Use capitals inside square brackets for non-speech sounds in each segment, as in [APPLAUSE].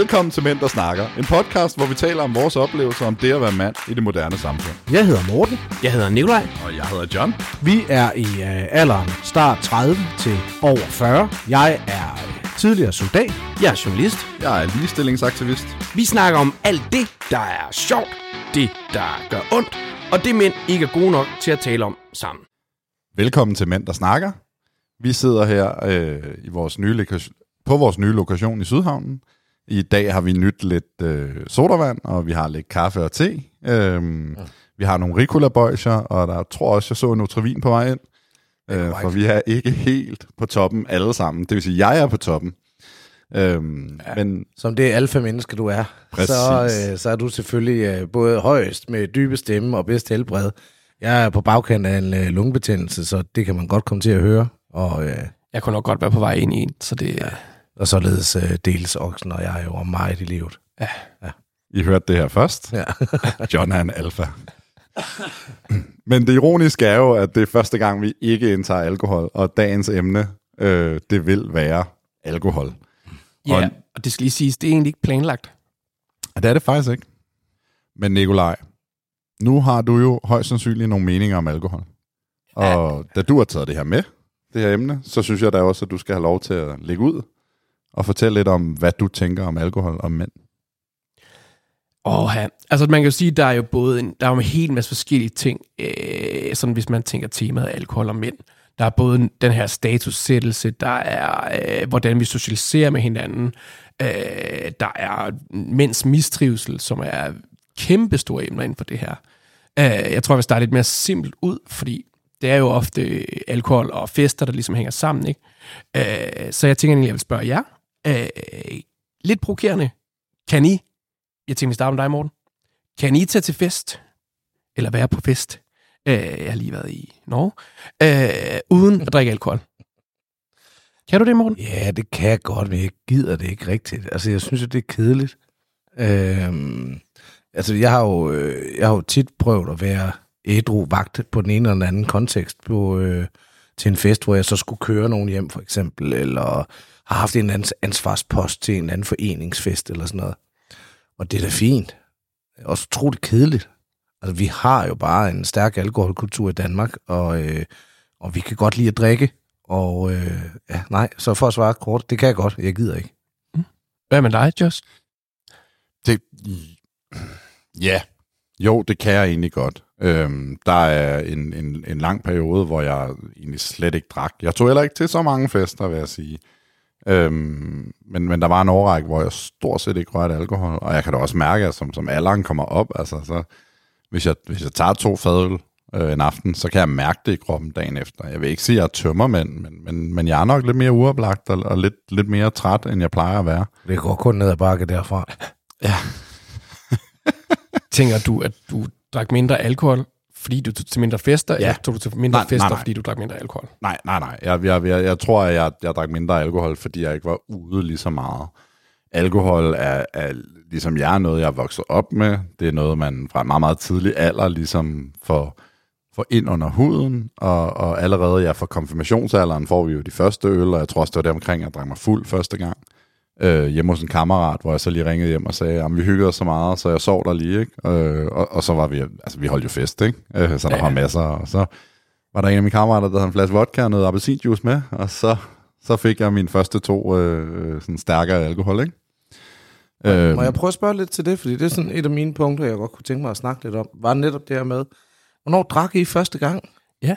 Velkommen til Mænd, der snakker. En podcast, hvor vi taler om vores oplevelser om det at være mand i det moderne samfund. Jeg hedder Morten. Jeg hedder Nikolaj. Og jeg hedder John. Vi er i øh, alderen start 30 til over 40. Jeg er øh, tidligere soldat. Jeg er journalist. Jeg er ligestillingsaktivist. Vi snakker om alt det, der er sjovt, det, der gør ondt, og det mænd ikke er gode nok til at tale om sammen. Velkommen til Mænd, der snakker. Vi sidder her øh, i vores nye lokation, på vores nye lokation i Sydhavnen. I dag har vi nyt lidt øh, sodavand, og vi har lidt kaffe og te. Øhm, ja. Vi har nogle ricola og der tror også, jeg så en Nutrivin på vej ind. Øh, for vi er ikke helt på toppen alle sammen. Det vil sige, jeg er på toppen. Øhm, ja, men, som det alfa menneske du er, så, øh, så er du selvfølgelig øh, både højst med dybe stemme og bedst helbred. Jeg er på bagkant af en øh, lungebetændelse, så det kan man godt komme til at høre. Og, øh, jeg kunne nok godt være på vej ind i en, så det... Ja. Og således øh, dels oksen og jeg jo meget i livet. Ja. ja. I hørte det her først. Ja. [LAUGHS] John er en alfa. Men det ironiske er jo, at det er første gang, vi ikke indtager alkohol, og dagens emne, øh, det vil være alkohol. Ja, og, og det skal lige siges, det er egentlig ikke planlagt. Det er det faktisk ikke. Men Nikolaj, nu har du jo højst sandsynligt nogle meninger om alkohol. Og ja. da du har taget det her med, det her emne, så synes jeg da også, at du skal have lov til at lægge ud og fortælle lidt om, hvad du tænker om alkohol og mænd. Åh, ja. altså man kan jo sige, der er jo både en, der er jo en hel masse forskellige ting, øh, sådan hvis man tænker temaet alkohol og mænd. Der er både den her statussættelse, der er, øh, hvordan vi socialiserer med hinanden, øh, der er mænds mistrivsel, som er kæmpe store emner inden for det her. Øh, jeg tror, vi starter lidt mere simpelt ud, fordi det er jo ofte alkohol og fester, der ligesom hænger sammen. Ikke? Øh, så jeg tænker egentlig, jeg vil spørge jer. Øh, lidt provokerende. Kan I, jeg tænker, vi starter med dig, Morten. Kan I tage til fest, eller være på fest, øh, jeg har lige været i Norge, øh, uden at drikke alkohol? Kan du det, Morten? Ja, det kan jeg godt, men jeg gider det ikke rigtigt. Altså, jeg synes, det er kedeligt. Øh, altså, jeg har, jo, øh, jeg har jo tit prøvet at være ædru vagt på den ene eller den anden kontekst på, øh, til en fest, hvor jeg så skulle køre nogen hjem, for eksempel, eller har haft en anden ansvarspost til en anden foreningsfest eller sådan noget. Og det er da fint. Det er også utroligt kedeligt. Altså, vi har jo bare en stærk alkoholkultur i Danmark, og, øh, og vi kan godt lide at drikke. Og øh, ja, nej, så for at svare kort, det kan jeg godt, jeg gider ikke. Mm. Hvad med dig, Just? Det, ja, jo, det kan jeg egentlig godt. Øhm, der er en, en, en lang periode, hvor jeg egentlig slet ikke drak. Jeg tog heller ikke til så mange fester, vil jeg sige. Øhm, men, men der var en overrække, hvor jeg stort set ikke rørte alkohol, og jeg kan da også mærke, at som, som alderen kommer op, altså så, hvis jeg, hvis jeg tager to fadøl øh, en aften, så kan jeg mærke det i kroppen dagen efter. Jeg vil ikke sige, at jeg er tømmermænd, men, men, men jeg er nok lidt mere uoplagt og, og lidt, lidt mere træt, end jeg plejer at være. Det går kun ned ad bakke derfra. Ja. Tænker du, at du drak mindre alkohol, fordi du tog til mindre fester, ja. eller tog du til mindre nej, fester, nej, nej. fordi du drak mindre alkohol? Nej, nej, nej. Jeg, jeg, jeg, jeg tror, at jeg, jeg drak mindre alkohol, fordi jeg ikke var ude lige så meget. Alkohol er, er ligesom jeg er noget, jeg er vokset op med. Det er noget, man fra en meget, meget tidlig alder ligesom får, får ind under huden, og, og allerede ja, fra konfirmationsalderen får vi jo de første øl, og jeg tror også, det var der omkring, jeg drak mig fuld første gang øh, hjemme hos en kammerat, hvor jeg så lige ringede hjem og sagde, at vi hyggede os så meget, så jeg sov der lige, ikke? Øh, og, og, så var vi, altså vi holdt jo fest, ikke? Øh, så der ja. var masser, og så var der en af mine kammerater, der havde en flaske vodka og noget appelsinjuice med, og så, så fik jeg mine første to øh, sådan stærkere alkohol, ikke? Øh, Må jeg prøve at spørge lidt til det, fordi det er sådan et af mine punkter, jeg godt kunne tænke mig at snakke lidt om, var netop det her med, hvornår drak I første gang? Ja,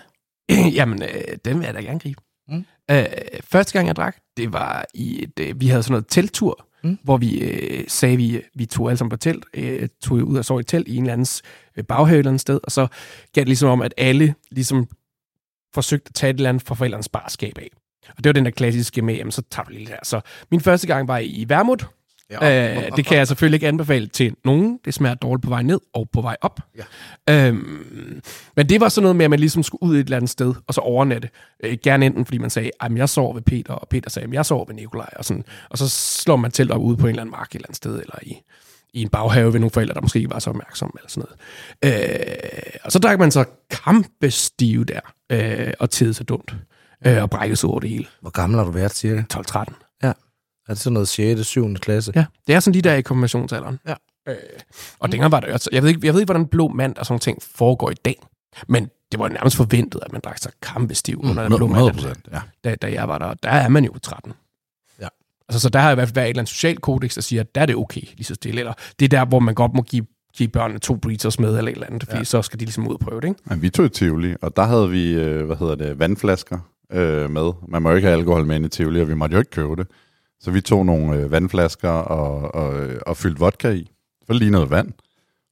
[CLEARS THROAT] jamen, øh, den vil jeg da gerne gribe. Mm. Øh, første gang jeg drak, det var i et, øh, vi havde sådan noget telttur, mm. hvor vi øh, sagde, vi, vi tog alle sammen på telt, øh, tog ud og så i telt i en eller andens øh, baghave et eller andet sted, og så gav det ligesom om, at alle ligesom forsøgte at tage et eller andet fra forældrenes barskab af. Og det var den der klassiske med, jamen, så tager du lige her. Så min første gang var i Værmut, Ja. Øh, det kan jeg selvfølgelig ikke anbefale til nogen. Det smager dårligt på vej ned og på vej op. Ja. Øhm, men det var sådan noget med, at man ligesom skulle ud et eller andet sted, og så overnatte. Øh, gerne enten, fordi man sagde, at jeg sover ved Peter, og Peter sagde, at jeg sover ved Nikolaj. Og, sådan. og så slår man telt op ude på en eller anden mark et eller andet sted, eller i, i en baghave ved nogle forældre, der måske ikke var så opmærksomme, eller sådan noget. Øh, og så drak man så kampestive der, øh, og tid så dumt, øh, og brækkede sig over det hele. Hvor gammel har du været, cirka? 12-13. Ja. Er det sådan noget 6. 7. klasse? Ja, det er sådan lige der i konfirmationsalderen. Ja. Øh, og dengang var det jeg ved, ikke, jeg ved ikke, hvordan blå mand og sådan ting foregår i dag, men det var nærmest forventet, at man drak sig kampestiv Mm, under en blå 100 mand, procent, ja. da, da jeg var der. Der er man jo 13. Ja. Altså, så der har i hvert fald været et eller andet social kodex, der siger, at der er det okay, lige så stille. Eller det er der, hvor man godt må give, give børnene to breezers med, eller et eller andet, fordi Ja. så skal de ligesom ud og prøve det, ikke? Men vi tog i Tivoli, og der havde vi, øh, hvad hedder det, vandflasker øh, med. Man må jo ikke have alkohol med ind i Tivoli, og vi måtte jo ikke købe det. Så vi tog nogle øh, vandflasker og, og, øh, og fyldte vodka i. For lige noget vand.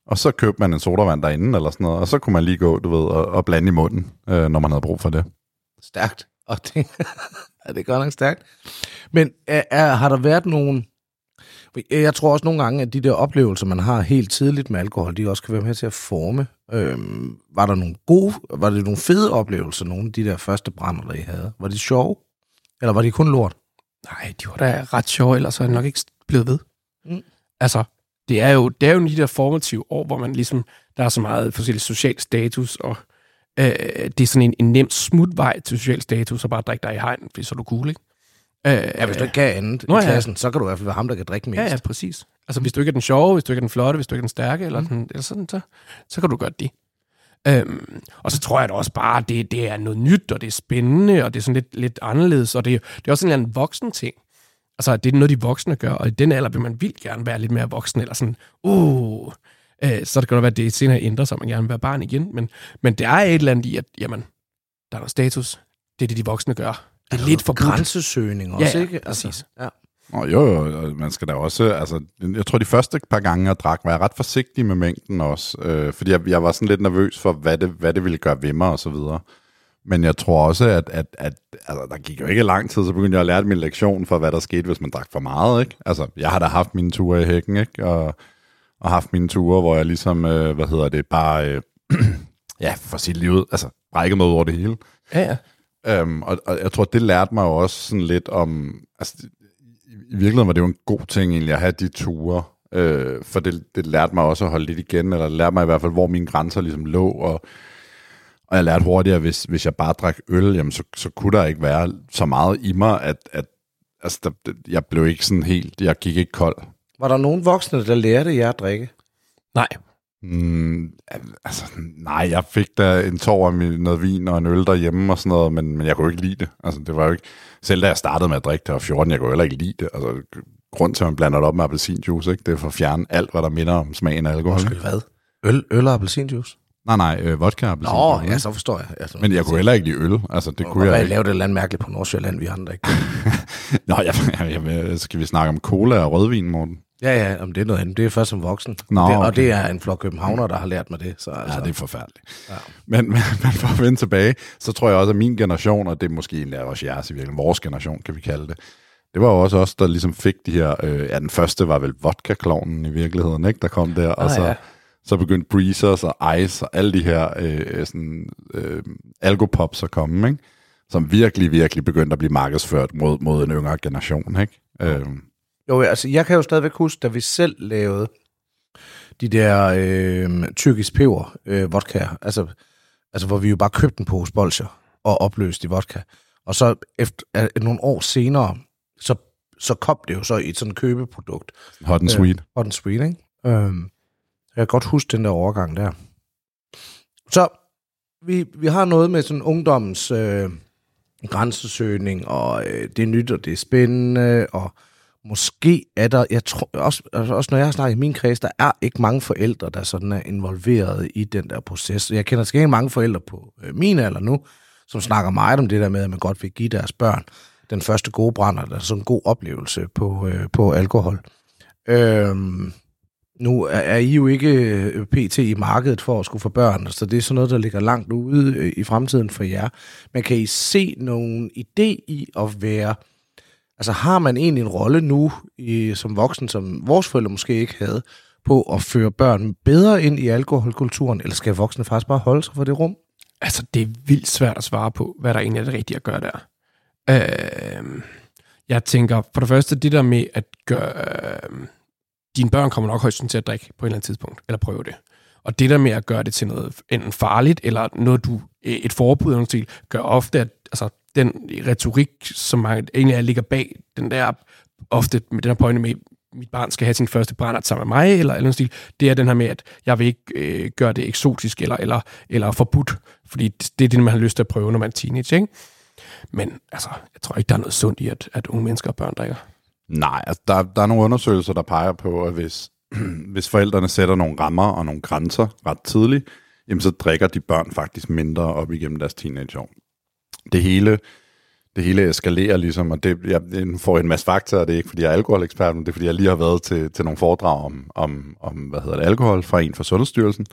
Og så købte man en sodavand derinde, eller sådan noget, og så kunne man lige gå, du ved, og, og blande i munden, øh, når man havde brug for det. Stærkt. Og det, [LAUGHS] ja, det er godt nok stærkt. Men er, er, har der været nogen... Jeg tror også nogle gange, at de der oplevelser, man har helt tidligt med alkohol, de også kan være med til at forme. Øhm, var der nogle gode, var det nogle fede oplevelser, nogle af de der første brænder, der I havde? Var de sjove? Eller var de kun lort? Nej, de var da ret sjove, ellers er jeg nok ikke blevet ved. Mm. Altså, det er jo det er jo de der formative år, hvor man ligesom, der er så meget forskellig social status, og øh, det er sådan en, en nem smutvej til social status, og bare drikke dig i hegn, fordi så er du cool, ikke? Øh, Ja, hvis du ikke kan andet Nå i ja. klassen, så kan du i hvert fald være ham, der kan drikke mest. Ja, ja, præcis. Altså, hvis du ikke er den sjove, hvis du ikke er den flotte, hvis du ikke er den stærke, eller, den, eller sådan, så, så kan du gøre det. Øhm, og så tror jeg da også bare, at det, det er noget nyt, og det er spændende, og det er sådan lidt, lidt anderledes, og det, er- det er også en eller anden voksen ting. Altså, det er noget, de voksne gør, og i den alder vil man vildt gerne være lidt mere voksen, eller sådan, uh, øh, så det kan godt være, at det senere ændrer sig, man gerne vil være barn igen, men, men der er et eller andet i, at jamen, der er noget status, det er det, de voksne gør. Det er lidt for Grænsesøgning Ja, også, ja, ikke? præcis. ja. Og jo, jo, man skal da også, altså, jeg tror de første par gange, jeg drak, var jeg ret forsigtig med mængden også, øh, fordi jeg, jeg var sådan lidt nervøs for, hvad det, hvad det ville gøre ved mig og så videre. Men jeg tror også, at, at, at altså, der gik jo ikke lang tid, så begyndte jeg at lære min lektion for, hvad der skete, hvis man drak for meget. Ikke? Altså, jeg har da haft mine ture i hækken, ikke? Og, og haft mine ture, hvor jeg ligesom, øh, hvad hedder det, bare, øh, [CLEARS THROAT] ja, for sit liv ud, altså, brækket mig ud over det hele. Ja, ja. Øhm, og, og jeg tror, det lærte mig jo også sådan lidt om... Altså, i, virkeligheden var det jo en god ting egentlig at have de ture, øh, for det, det lærte mig også at holde lidt igen, eller det lærte mig i hvert fald, hvor mine grænser ligesom lå, og, og jeg lærte hurtigere, hvis, hvis jeg bare drak øl, jamen, så, så kunne der ikke være så meget i mig, at, at altså, der, jeg blev ikke sådan helt... Jeg gik ikke kold. Var der nogen voksne, der lærte jer at drikke? Nej, Mm, altså, nej, jeg fik da en tår af noget vin og en øl derhjemme og sådan noget, men, men jeg kunne ikke lide det. Altså, det var jo ikke... Selv da jeg startede med at drikke, det var 14, jeg kunne heller ikke lide det. Altså, grund til, at man blander det op med appelsinjuice, ikke? det er for at fjerne alt, hvad der minder om smagen af alkohol. Ikke? hvad? Øl, øl og appelsinjuice? Nej, nej, øh, vodka og. Nå, ja, så forstår jeg. Altså, Men jeg kunne heller ikke lide øl. Altså, det kunne jeg ikke. lave det et eller mærkeligt på Nordsjælland, vi andre ikke. [LAUGHS] Nå, jeg, jeg, jeg, skal vi snakke om cola og rødvin, Morten? Ja, ja, om det er noget andet. Det er først som voksen. Nå, det, og okay. det er en flok københavner, der har lært mig det. Så, altså, Ja, det er forfærdeligt. Ja. Men, men, [LAUGHS] men for at vende tilbage, så tror jeg også, at min generation, og det er måske egentlig også jeres i virkeligheden, vores generation, kan vi kalde det, det var jo også os, der ligesom fik de her, øh, ja, den første var vel vodka-klovnen i virkeligheden, ikke, der kom der, og Ah, så, ja. så begyndte Breezers og Ice og alle de her øh, sådan, øh, algopops at komme, ikke? som virkelig, virkelig begyndte at blive markedsført mod, mod en yngre generation. Ikke? Øh, Jo, altså, jeg kan jo stadigvæk huske, da vi selv lavede de der øh, tyrkisk peber øh, vodka, altså, altså hvor vi jo bare købte en pose bolcher og opløste i vodka. Og så efter øh, nogle år senere, så, så kom det jo så i et sådan købeprodukt. hot and sweet. Hot and sweet, ikke? Øhm, jeg kan godt huske den der overgang der. Så vi, vi har noget med sådan ungdommens øh, grænsesøgning, og øh, det er nyt, og det er spændende, og måske er der, jeg tror også, altså også når jeg har snakket i min kreds, der er ikke mange forældre, der sådan er involveret i den der proces. Jeg kender ikke mange forældre på øh, min alder nu, som snakker meget om det der med, at man godt vil give deres børn den første gode brænder, der er sådan en god oplevelse på, øh, på alkohol. Øhm, nu er, er I jo ikke øh, pt. i markedet for at skulle få børn, så det er sådan noget, der ligger langt ude øh, i fremtiden for jer. Men kan I se nogen idé i at være... Altså har man egentlig en rolle nu i, som voksen, som vores forældre måske ikke havde, på at føre børn bedre ind i alkoholkulturen, eller skal voksne faktisk bare holde sig for det rum? Altså, det er vildt svært at svare på, hvad der egentlig er det rigtige at gøre der. Øh, jeg tænker, for det første, det der med at gøre... Øh, dine børn kommer nok højst til at drikke på et eller andet tidspunkt, eller prøve det. Og det der med at gøre det til noget enten farligt, eller noget, du et forbud eller noget stil, gør ofte, at altså, den retorik, som mange, egentlig ligger bag den der ofte med den her pointe med, mit barn skal have sin første brændert sammen med mig, eller eller stil, det er den her med, at jeg vil ikke øh, gøre det eksotisk eller, eller, eller forbudt, fordi det, det er det, man har lyst til at prøve, når man er teenage, ikke? Men altså, jeg tror ikke, der er noget sundt i, at, at unge mennesker og børn drikker. Nej, altså, der, der er nogle undersøgelser, der peger på, at hvis, [CLEARS THROAT] hvis forældrene sætter nogle rammer og nogle grænser ret tidligt, jamen så drikker de børn faktisk mindre op igennem deres teenageår. Det hele, det hele eskalerer ligesom, og det, jeg får en masse fakta, og det er ikke, fordi jeg er alkoholekspert, men det er, fordi jeg lige har været til, til nogle foredrag om, om, om, hvad hedder det, alkohol fra en fra Sundhedsstyrelsen.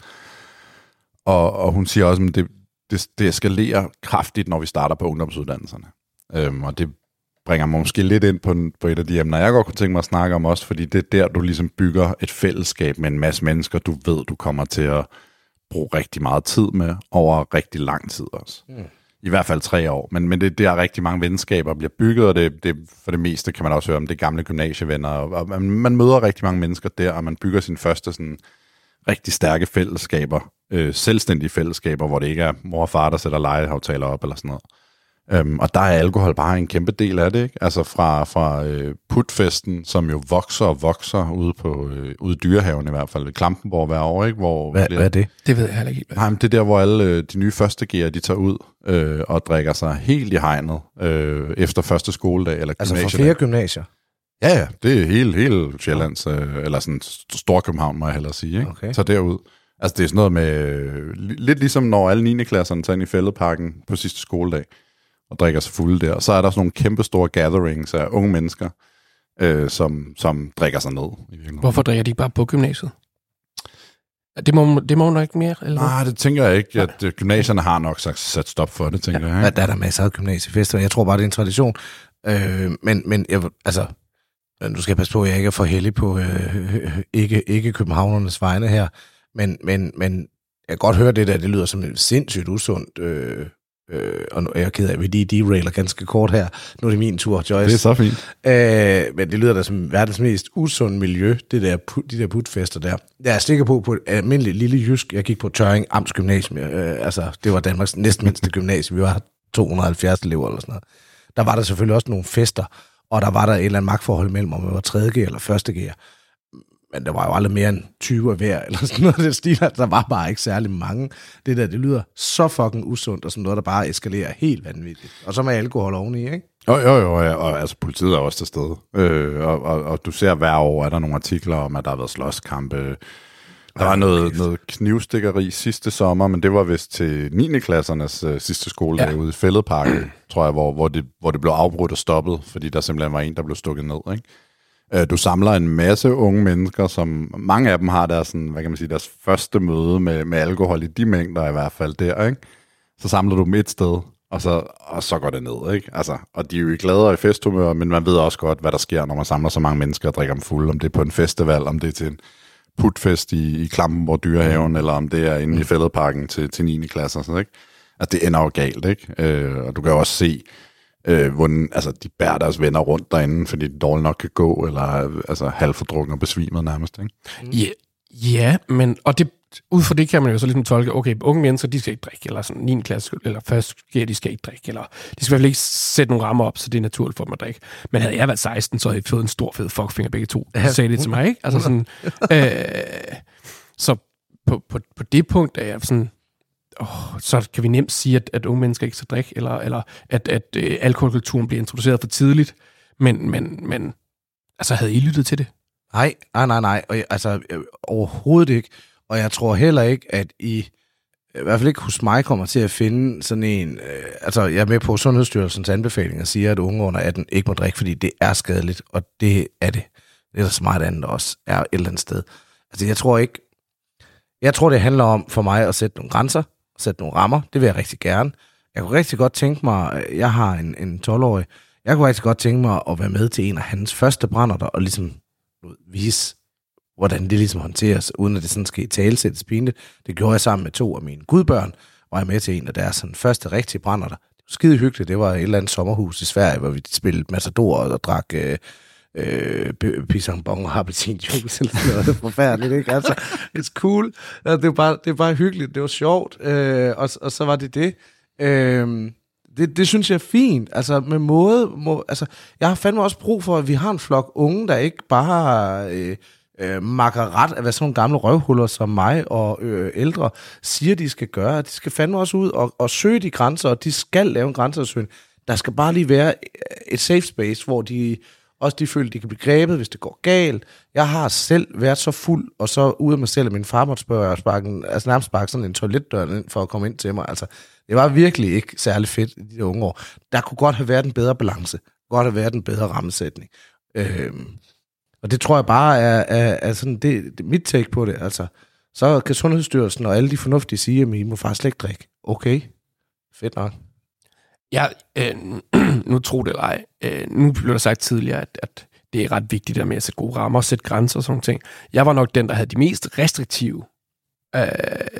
Og, og hun siger også, at det, det, det eskalerer kraftigt, når vi starter på ungdomsuddannelserne. Øhm, og det bringer mig måske lidt ind på, på et af de emner, jeg godt kunne tænke mig at snakke om også, fordi det er der, du ligesom bygger et fællesskab med en masse mennesker, du ved, du kommer til at bruge rigtig meget tid med over rigtig lang tid også. Mm. I hvert fald tre år. Men, men det, det er rigtig mange venskaber bliver bygget, og det, det, for det meste kan man også høre om det gamle gymnasievenner. Og, og man, man møder rigtig mange mennesker der, og man bygger sin første sådan, rigtig stærke fællesskaber, øh, selvstændige fællesskaber, hvor det ikke er mor og far, der sætter legeaftaler op eller sådan noget. Øhm, og der er alkohol bare en kæmpe del af det, ikke? Altså fra, fra øh, putfesten, som jo vokser og vokser ude på øh, ude i dyrehaven i hvert fald, ved Klampenborg hver år, ikke? Hvor Hvad, hvad er det? Det ved jeg heller ikke. Nej, men det er der, hvor alle øh, de nye første gear, de tager ud øh, og drikker sig helt i hegnet øh, efter første skoledag eller Altså gymnasiedag. flere gymnasier? Ja, ja, det er hele, hele Sjællands, øh, eller sådan Storkøbenhavn, må jeg hellere sige, ikke? Okay. Så derud. Altså det er sådan noget med, øh, li- lidt ligesom når alle 9. klasserne tager ind i fældeparken på sidste skoledag, og drikker sig fulde der, så er der sådan nogle kæmpe store gatherings af unge mennesker, øh, som, som drikker sig ned. I virkeligheden. Hvorfor drikker de ikke bare på gymnasiet? Det må, det må nok ikke mere, eller? Nej, det tænker jeg ikke, at øh, gymnasierne har nok sagt, sat stop for det, tænker jeg. Ja, Ikke? der er der masser af gymnasiefester. Jeg tror bare, det er en tradition. Øh, men men jeg, altså, nu skal jeg passe på, at jeg ikke er for heldig på øh, [LAUGHS] ikke, ikke københavnernes vegne her. Men, men, men jeg kan godt høre det der, det lyder som et sindssygt usundt... Øh, øh, og nu er jeg ked af, at vi lige derailer ganske kort her. Nu er det min tur, Joyce. Det er så fint. Øh, men det lyder da som verdens mest usunde miljø, det der, de der putfester der. Jeg er sikker på, på et almindeligt lille jysk, jeg gik på Tøring Amts Gymnasium, øh, altså det var Danmarks næstmindste gymnasium, vi var 270 elever eller sådan noget. Der var der selvfølgelig også nogle fester, og der var der et eller andet magtforhold mellem, om man var 3. G eller 1. Men der var jo aldrig mere end 20 af hver, [LAUGHS] eller sådan noget det stil. Altså, Der var bare ikke særlig mange. Det der, det lyder så fucking usundt, og sådan noget, der bare eskalerer helt vanvittigt. Og så med alkohol oveni, ikke? Jo, jo, jo, ja, og altså politiet er også til stede. Øh, og, og, og du ser hver år, er der nogle artikler om, at der har været slåskampe. Der var noget, noget knivstikkeri sidste sommer, men det var vist til 9. klassernes øh, sidste skoledag ja. ude i Fælledparken, tror jeg, hvor, hvor, det, hvor det blev afbrudt og stoppet, fordi der simpelthen var en, der blev stukket ned. Ikke? Øh, Du samler en masse unge mennesker, som mange af dem har deres, sådan, hvad kan man sige, deres første møde med, med alkohol i de mængder i hvert fald der, ikke? Så samler du dem et sted, og så, og så går det ned, ikke? Altså, og de er jo glade og i festhumør, men man ved også godt, hvad der sker, når man samler så mange mennesker og drikker dem fuld. Om det er på en festival, om det er til en putfest i, i Klampenborg Dyrehaven, eller om det er inde i fældeparken til, til 9. klasse og sådan, ikke? Altså, det ender jo galt, ikke? Øh, og du kan jo også se, øh, hvordan altså, de bærer deres venner rundt derinde, fordi de dårligt nok kan gå, eller er, altså, halvfordrukket og besvimet nærmest, ikke? Ja, ja, men og det, ud fra det kan man jo så ligesom tolke, okay, unge mennesker, de skal ikke drikke, eller sådan 9. klasse, eller først G, de skal ikke drikke, eller de skal i hvert fald ikke sætte nogle rammer op, så det er naturligt for dem at drikke. Men havde jeg været 16, så havde jeg fået en stor fed fuckfinger begge to. Ja. Sagde det til mig, ikke? Altså sådan, [LAUGHS] øh, så på, på, på det punkt er jeg sådan, åh, så kan vi nemt sige, at, at unge mennesker ikke skal drikke, eller, eller at, at øh, alkoholkulturen bliver introduceret for tidligt. Men, men, men altså, havde I lyttet til det? Nej, nej, nej, nej. Og altså, øh, overhovedet ikke. Og jeg tror heller ikke, at I, i hvert fald ikke hos mig, kommer til at finde sådan en... Øh, altså, jeg er med på Sundhedsstyrelsens anbefalinger, siger, at unge under 18 ikke må drikke, fordi det er skadeligt, og det er det. Det er der så meget andet også er et eller andet sted. Altså, jeg tror ikke... Jeg tror, det handler om for mig at sætte nogle grænser, sætte nogle rammer. Det vil jeg rigtig gerne. Jeg kunne rigtig godt tænke mig... Øh, jeg har en, en 12-årig. Jeg kunne rigtig godt tænke mig at være med til en af hans første brænder der, og ligesom vise, hvordan det ligesom håndteres, uden at det sådan skal i talesættes pinligt. Det gjorde jeg sammen med to af mine gudbørn, var jeg med til en af deres sådan, første rigtige brænder der. Det var skide hyggeligt. Det var et eller andet sommerhus i Sverige, hvor vi spillede Matador og drak øh, øh, pisang-bong og appelsinjuice eller sådan noget. Det er forfærdeligt, ikke? Altså, it's cool. Det, er bare, det er bare hyggeligt. Det var sjovt. Øh, og, og så var det det. Øh, Det, det synes jeg er fint. Altså, med måde... Må, altså, jeg har fandme også brug for, at vi har en flok unge, der ikke bare øh, øh, makker ret af, hvad sådan nogle gamle røvhuller som mig og øh, ældre siger, de skal gøre. De skal fandme også ud og, og søge de grænser, og de skal lave en grænseansøgning. Der skal bare lige være et safe space, hvor de også de føler, de kan blive grebet, hvis det går galt. Jeg har selv været så fuld, og så ude af mig selv, at min far måtte spørge, sparke, altså nærmest sparke sådan en toiletdør ind for at komme ind til mig. Altså, det var virkelig ikke særlig fedt i de unge år. Der kunne godt have været en bedre balance. Godt have været en bedre rammesætning. Øhm, og det tror jeg bare er, er, er sådan, det, det, mit take på det. Altså, så kan Sundhedsstyrelsen og alle de fornuftige sige, at I må faktisk ikke drikke. Okay, fedt nok. Ja, øh, [CLEARS THROAT] nu tro det eller ej. Øh, nu blev der sagt tidligere, at, at det er ret vigtigt der med at sætte gode rammer, sætte grænser og sådan ting. Jeg var nok den, der havde de mest restriktive øh,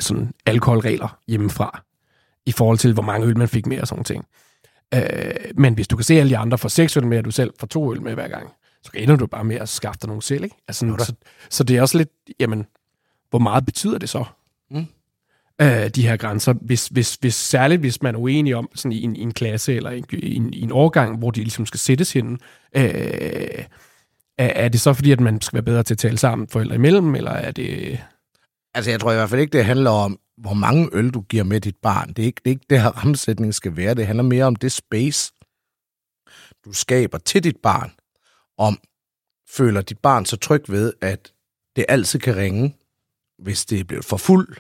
sådan alkoholregler hjemmefra, i forhold til, hvor mange øl man fik med og sådan ting. Øh, men hvis du kan se alle de andre får seks øl med, og du selv får to øl med hver gang, så ender du bare med at skaffe dig nogle selv. Ikke? Altså, så, så det er også lidt, jamen, hvor meget betyder det så? Mm. Øh, de her grænser, hvis, hvis, hvis, særligt hvis man er uenig om sådan i en, i en klasse eller i en, i en årgang, hvor de ligesom skal sættes hen, øh, er, er det så fordi, at man skal være bedre til at tale sammen forældre imellem, eller er det... Altså, jeg tror i hvert fald ikke, det handler om, hvor mange øl du giver med dit barn. Det er ikke det, er ikke det her rammesætning skal være. Det handler mere om det space, du skaber til dit barn. Om føler dit barn så tryg ved, at det altid kan ringe, hvis det er blevet for fuld,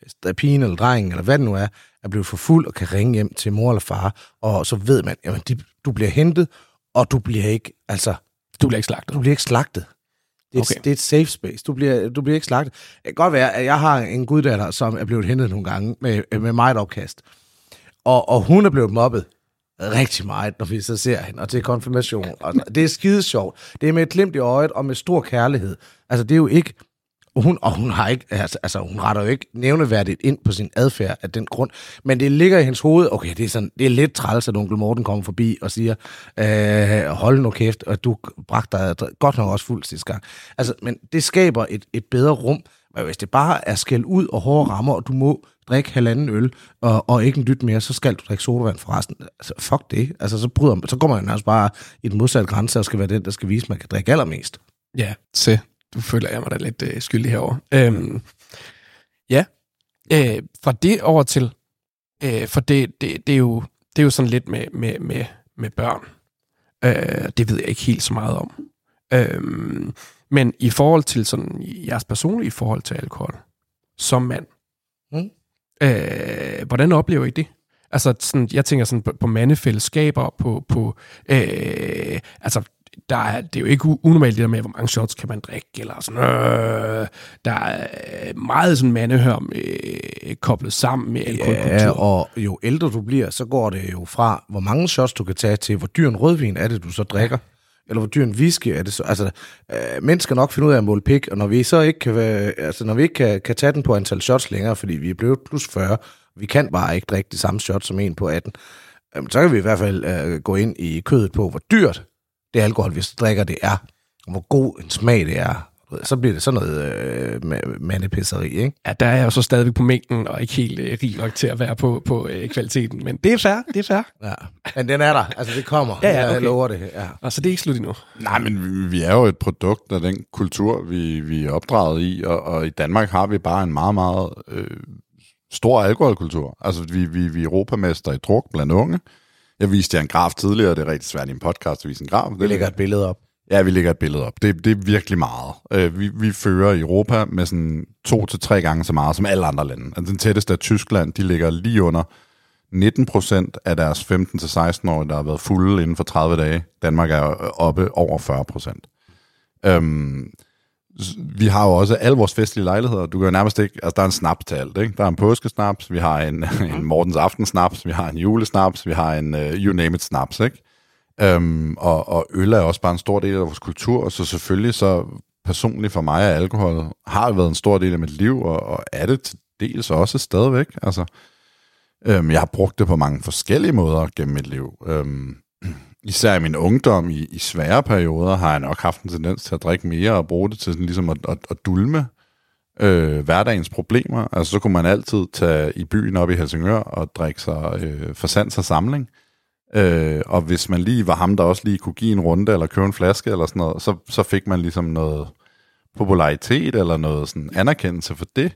hvis der er pigen eller drengen, eller hvad det nu er, er blevet for fuld og kan ringe hjem til mor eller far, og så ved man, at du bliver hentet, og du bliver ikke, altså... Du bliver ikke slagtet. Du bliver ikke slagtet. Det er, okay. et, det er et safe space. Du bliver, du bliver ikke slagtet. Det kan godt være, at jeg har en guddatter, som er blevet hentet nogle gange med, med meget opkast. Og, og hun er blevet mobbet rigtig meget, når vi så ser hende, og til konfirmation. Og det er skide sjovt. Det er med et glimt i øjet, og med stor kærlighed. Altså, det er jo ikke... Hun, og hun har ikke, altså, altså, hun retter jo ikke nævneværdigt ind på sin adfærd af den grund, men det ligger i hendes hoved, okay, det er, sådan, det er lidt træls, at onkel Morten kommer forbi og siger, øh, hold nu kæft, og du bragte dig godt nok også fuldt sidste gang. Altså, men det skaber et, et bedre rum, men hvis det bare er skæld ud og hårde rammer, og du må drikke halvanden øl, og, og ikke en dyt mere, så skal du drikke sodavand for resten. Altså, fuck det. Altså, så, bryder, så går man nærmest bare i den modsatte grænse, og skal være den, der skal vise, at man kan drikke allermest. Ja, se. Du føler jeg mig da lidt øh, skyldig herover. Øhm, ja, øh, fra det over til, øh, for det, det, det, er jo, det er jo sådan lidt med, med, med, med børn. Øh, det ved jeg ikke helt så meget om. Øh, men i forhold til sådan jeres personlige forhold til alkohol, som mand, mm. øh, hvordan oplever I det? Altså, sådan, jeg tænker sådan på, på mandefællesskaber, på, på øh, altså, der er, det er jo ikke unormalt det der med, hvor mange shots kan man drikke, eller sådan, øh, der er meget sådan mandehør øh, koblet sammen med alkoholkultur. Ja, og jo ældre du bliver, så går det jo fra, hvor mange shots du kan tage til, hvor dyr en rødvin er det, du så drikker eller hvor dyr en whisky er det så. Altså, øh, mænd skal nok finde ud af at måle pik, og når vi så ikke kan, altså, når vi ikke kan, kan tage den på antal shots længere, fordi vi er blevet plus 40, vi kan bare ikke drikke de samme shots som en på 18, øh, så kan vi i hvert fald øh, gå ind i kødet på, hvor dyrt det alkohol, vi drikker, det er, og hvor god en smag det er, så bliver det sådan noget øh, mandepisseri, ikke? Ja, der er jeg jo så stadigvæk på mængden, og ikke helt øh, rig nok til at være på, på øh, kvaliteten. Men det er fair, det er fair. Ja, men den er der. Altså, det kommer. Ja, ja, okay. Jeg lover det. Ja. Altså, det er ikke slut endnu. Nej, men vi, vi er jo et produkt af den kultur, vi, vi er opdraget i, og, og i Danmark har vi bare en meget, meget øh, stor alkoholkultur. Altså, vi, vi, vi er europamester i druk blandt unge. Jeg viste jer en graf tidligere, det er rigtig svært i en podcast at vise en graf. Vi lægger et billede op. Ja, vi lægger et billede op. Det, det er virkelig meget. Øh, vi, vi fører i Europa med sådan to til tre gange så meget som alle andre lande. Altså, den tætteste er Tyskland, de ligger lige under 19 procent af deres 15-16-årige, der har været fulde inden for 30 dage. Danmark er oppe over 40 procent. Øhm, vi har jo også alle vores festlige lejligheder. Du kan jo nærmest ikke... Altså, der er en snaps til alt, ikke? Der er en påskesnaps, vi har en, [LAUGHS] en Mortens aftensnaps, vi har en julesnaps, vi har en uh, you name it snaps, ikke? Øhm, og, og øl er også bare en stor del af vores kultur, så selvfølgelig så personligt for mig er alkohol har været en stor del af mit liv, og, og er det til dels også stadigvæk. Altså, øhm, jeg har brugt det på mange forskellige måder gennem mit liv. Øhm, især i min ungdom, i, i svære perioder, har jeg nok haft en tendens til at drikke mere og bruge det til sådan, ligesom at, at, at dulme øh, hverdagens problemer. Altså så kunne man altid tage i byen op i Helsingør og drikke sig øh, forsands og samling. Øh, og hvis man lige var ham, der også lige kunne give en runde eller købe en flaske eller sådan noget, så, så fik man ligesom noget popularitet eller noget sådan anerkendelse for det.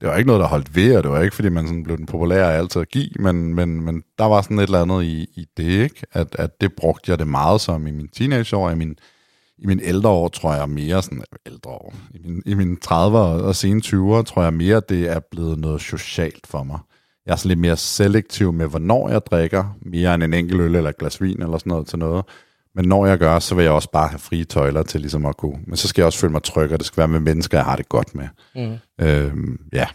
Det var ikke noget, der holdt ved, og det var ikke, fordi man sådan blev den populære altid at give, men, men, men der var sådan et eller andet i, i det, ikke? At, at det brugte jeg det meget som i min teenageår, i min, i min ældre år, tror jeg mere sådan, ældre år, i min, i mine 30'er og sene 20'er, tror jeg mere, det er blevet noget socialt for mig. Jeg er sådan lidt mere selektiv med, hvornår jeg drikker, mere end en enkelt øl eller et glas vin eller sådan noget til noget. Men når jeg gør, så vil jeg også bare have frie tøjler til ligesom at kunne. Men så skal jeg også føle mig tryg, og det skal være med mennesker, jeg har det godt med. Mm. Øhm, ja.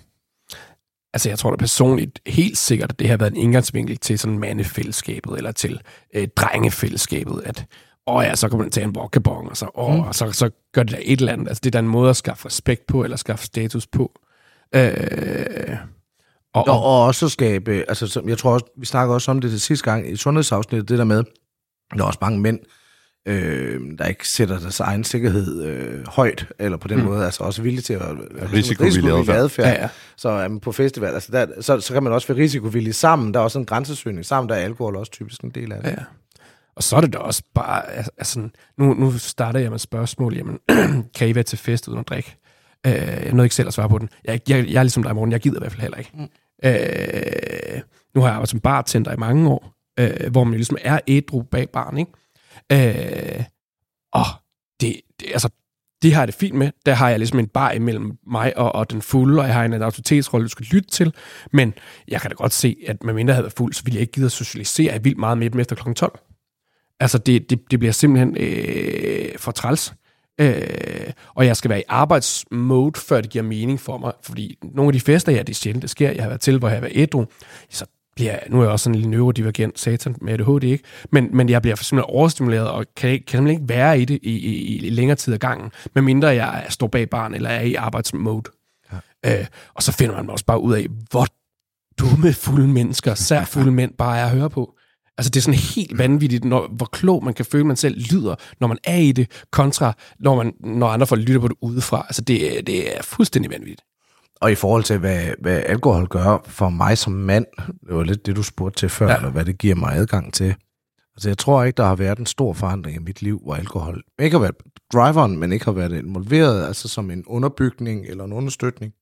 Altså, jeg tror da personligt helt sikkert, at det har været en indgangsvinkel til sådan mandefællesskabet, eller til øh, drengefællesskabet, at åh ja, så kan man tage en bokkebong, og så, åh, mm. og så, så gør det der et eller andet. Altså, det er der en måde at skaffe respekt på, eller skaffe status på. Øh, og, og, og også skabe, altså som jeg tror også, vi snakker også om det til sidste gang i sundhedsafsnittet, det der med, der er også mange mænd, øh, der ikke sætter deres egen sikkerhed øh, højt, eller på den mm. måde, altså også villige til at være risikovillig adfærd. Ja, ja. Så um, på festival, altså der, så, så kan man også være risikovillig sammen. Der er også en grænsesøgning sammen, der er alkohol også typisk en del af det. Ja. Og så er det da også bare, altså, nu, nu starter jeg med spørgsmål, jamen, kan I være til fest uden at drikke? Øh, jeg nåede ikke selv at svare på den. Jeg, jeg, jeg er ligesom dig, morgen. Jeg gider i hvert fald heller ikke. Mm. Øh, nu har jeg arbejdet som bartender i mange år, øh, hvor man ligesom er ædru bag barn, ikke? Øh, og det, det, altså, det har jeg det fint med. Der har jeg ligesom en bar imellem mig og, og den fulde, og jeg har en autoritetsrolle, du skal lytte til. Men jeg kan da godt se, at med mindre jeg havde været fuld, så ville jeg ikke gide at socialisere vildt meget med dem efter kl. 12. Altså, det, det, det bliver simpelthen øh, for træls. Øh, og jeg skal være i arbejdsmode, før det giver mening for mig. Fordi nogle af de fester, ja, det er sjældent, det sker. Jeg har været til, hvor jeg har været ædru. Så bliver, nu er jeg også sådan en lille neurodivergent satan med ADHD, ikke? Men, men jeg bliver simpelthen overstimuleret, og kan, kan simpelthen ikke være i det i, i, i længere tid ad gangen, medmindre jeg står bag barn, eller er i arbejdsmode. Ja. Øh, og så finder man også bare ud af, hvor dumme fulde mennesker, sær fulde mænd, bare er at høre på. Altså det er sådan helt vanvittigt, når, hvor klog man kan føle, man selv lyder, når man er i det, kontra når, man, når andre folk lytter på det udefra. Altså det, det er fuldstændig vanvittigt. Og i forhold til, hvad, hvad alkohol gør for mig som mand, det var lidt det, du spurgte til før, ja. eller hvad det giver mig adgang til. Altså jeg tror ikke, der har været en stor forandring i mit liv, hvor alkohol ikke har været driveren, men ikke har været involveret, altså som en underbygning eller en understøtning.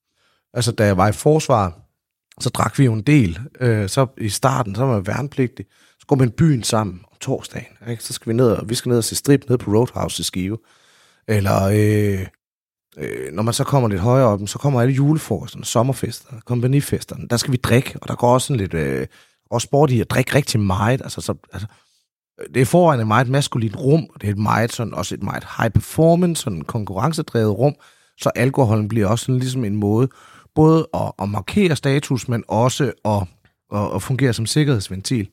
Altså da jeg var i forsvar, så drak vi jo en del. Øh, så i starten, så var jeg værnepligtig går man byen sammen om torsdagen. Ikke? Så skal vi ned og, vi skal ned og se strip ned på Roadhouse i Skive. Eller øh, øh, når man så kommer lidt højere op, så kommer alle julefrokosterne, sommerfesterne, kompanifesterne. Der skal vi drikke, og der går også sådan lidt øh, og sport i at drikke rigtig meget. Altså, så, altså, det er foran et meget maskulint rum, og det er et meget, sådan, også et meget high performance, sådan konkurrencedrevet rum, så alkoholen bliver også sådan, ligesom en måde både at, at markere status, men også at, at, at fungere som sikkerhedsventil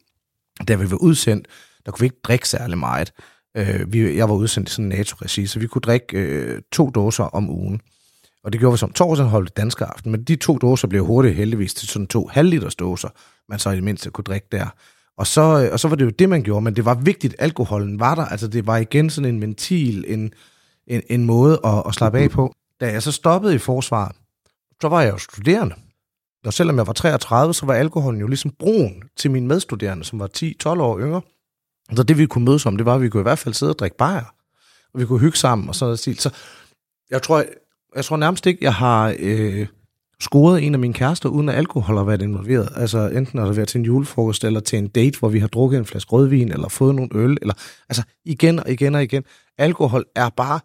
da vi var udsendt, der kunne vi ikke drikke særlig meget. Øh, vi, jeg var udsendt i sådan en NATO-regi, så vi kunne drikke øh, to dåser om ugen. Og det gjorde vi som torsdag holdt danske aften, men de to dåser blev hurtigt heldigvis til sådan to halvliters dåser, man så i det mindste kunne drikke der. Og så, øh, og så var det jo det, man gjorde, men det var vigtigt, alkoholen var der. Altså det var igen sådan en ventil, en, en, en måde at, at slappe af på. Da jeg så stoppede i forsvaret, så var jeg jo studerende. Og selvom jeg var 33, så var alkoholen jo ligesom broen til mine medstuderende, som var 10-12 år yngre. Så det vi kunne mødes om, det var, at vi kunne i hvert fald sidde og drikke bajer. Og vi kunne hygge sammen og sådan noget stil. Så jeg tror, jeg tror nærmest ikke, jeg har øh, scoret en af mine kærester, uden at alkohol har været involveret. Altså enten har det været til en julefrokost, eller til en date, hvor vi har drukket en flaske rødvin, eller fået nogle øl, eller altså igen og igen og igen. Alkohol er bare,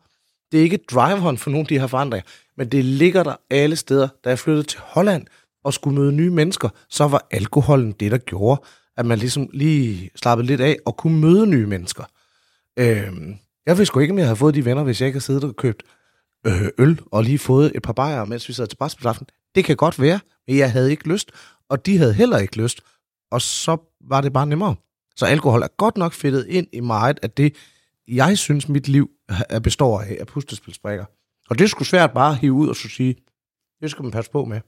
det er ikke driveren for nogle af de her forandringer, men det ligger der alle steder. Da jeg flyttede til Holland, og skulle møde nye mennesker, så var alkoholen det, der gjorde, at man ligesom lige slappede lidt af og kunne møde nye mennesker. Øh, jeg vidste sgu ikke, om jeg havde fået de venner, hvis jeg ikke havde siddet og købt øh, øl og lige fået et par bajer, mens vi sad til brætspilsaften. Det kan godt være, men jeg havde ikke lyst, og de havde heller ikke lyst. Og så var det bare nemmere. Så alkohol er godt nok fedtet ind i meget af det, jeg synes, mit liv består af, af puslespilsbrikker. Og det er sgu svært bare at hive ud og så sige, det skal man passe på med.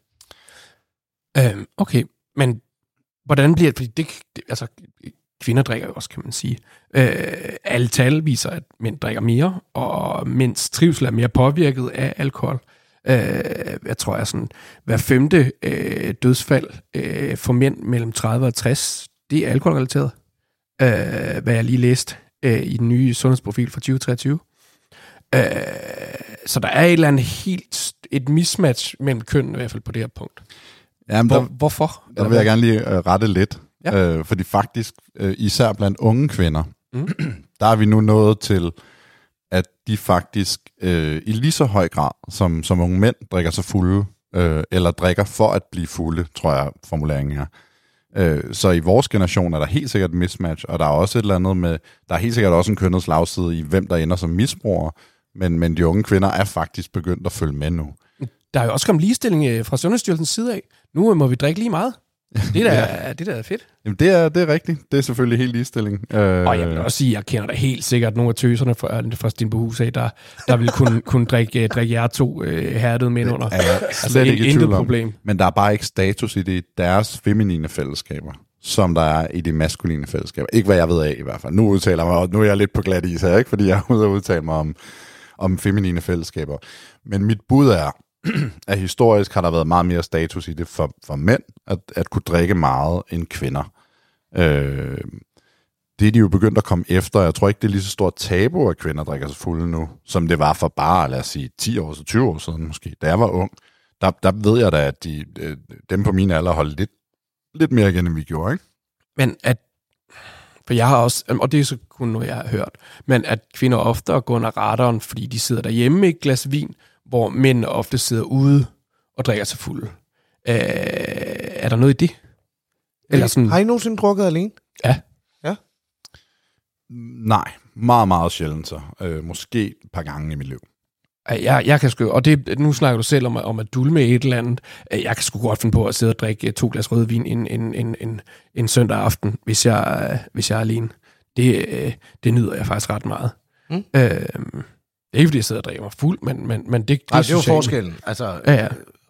Øhm, okay, men hvordan bliver det? Fordi det, det, altså, kvinder drikker jo også, kan man sige. Øh, alle tal viser, at mænd drikker mere, og mænds trivsel er mere påvirket af alkohol. Øh, jeg tror, at sådan, hver femte øh, dødsfald øh, for mænd mellem 30 og 60, det er alkoholrelateret. Øh, hvad jeg lige læste øh, i den nye sundhedsprofil fra 2023. Øh, så der er et eller andet helt, et mismatch mellem køn i hvert fald på det her punkt. Jamen, Hvor, der, hvorfor? der vil jeg gerne lige øh, rette lidt. Ja. Øh, fordi faktisk, øh, især blandt unge kvinder, Mm. [CLEARS THROAT] der er vi nu nået til, at de faktisk øh, i lige så høj grad som, som unge mænd drikker sig fulde, øh, eller drikker for at blive fulde, tror jeg formuleringen er. Øh, så i vores generation er der helt sikkert et mismatch, og der er også et eller andet med, der er helt sikkert også en kønnet slagside i, hvem der ender som misbrugere, men, men de unge kvinder er faktisk begyndt at følge med nu. Der er jo også kommet ligestilling øh, fra Sundhedsstyrelsens side af. Nu må vi drikke lige meget. Det [LAUGHS] er da, ja. det er da fedt. Jamen det er, det er rigtigt. Det er selvfølgelig helt ligestilling. Øh, Og jeg vil også sige, jeg kender da helt sikkert nogle af tøserne fra, fra Stinbohus af, der, der vil kunne, [LAUGHS] kunne drikke, drikke jer to øh, hærdede mænd under. er jeg Altså, slet ikke i intet problem. Men der er bare ikke status i det deres feminine fællesskaber, som der er i de maskuline fællesskaber. Ikke hvad jeg ved af i hvert fald. Nu udtaler mig, og nu er jeg lidt på glat is her, ikke? fordi jeg er ude og udtale mig om, om feminine fællesskaber. Men mit bud er, [CLEARS THROAT] at historisk har der været meget mere status i det for, for mænd, at, at kunne drikke meget end kvinder. Øh, det er de jo begyndt at komme efter. Jeg tror ikke, det er lige så stort tabu, at kvinder drikker sig fulde nu, som det var for bare, lad os sige, 10 år, så 20 år siden måske, da jeg var ung. Der, der ved jeg da, at de, øh, dem på min alder holdt lidt, lidt mere igen, end vi gjorde, ikke? Men at, for jeg har også, og det er så kun noget, jeg har hørt, men at kvinder ofte går under radaren, fordi de sidder derhjemme med et glas vin, hvor mænd ofte sidder ude og drikker sig fulde. Øh, er der noget i det? Eller sådan, Har I nogensinde drukket alene? ja. Nej, meget, meget sjældent så. Øh, måske et par gange i mit liv. Jeg, jeg kan sgu, og det, nu snakker du selv om, om at dulme et eller andet. Øh, Jeg kan sgu godt finde på at sidde og drikke øh, to glas rødvin en, en, en, en, en søndag aften, hvis jeg, øh, hvis jeg er alene. Det, det nyder jeg faktisk ret meget. Mm. Øh, det er ikke, fordi jeg sidder og drikker mig fuld, men, men, men det, det, Nej, det er jo forskellen. Altså, Ja, ja.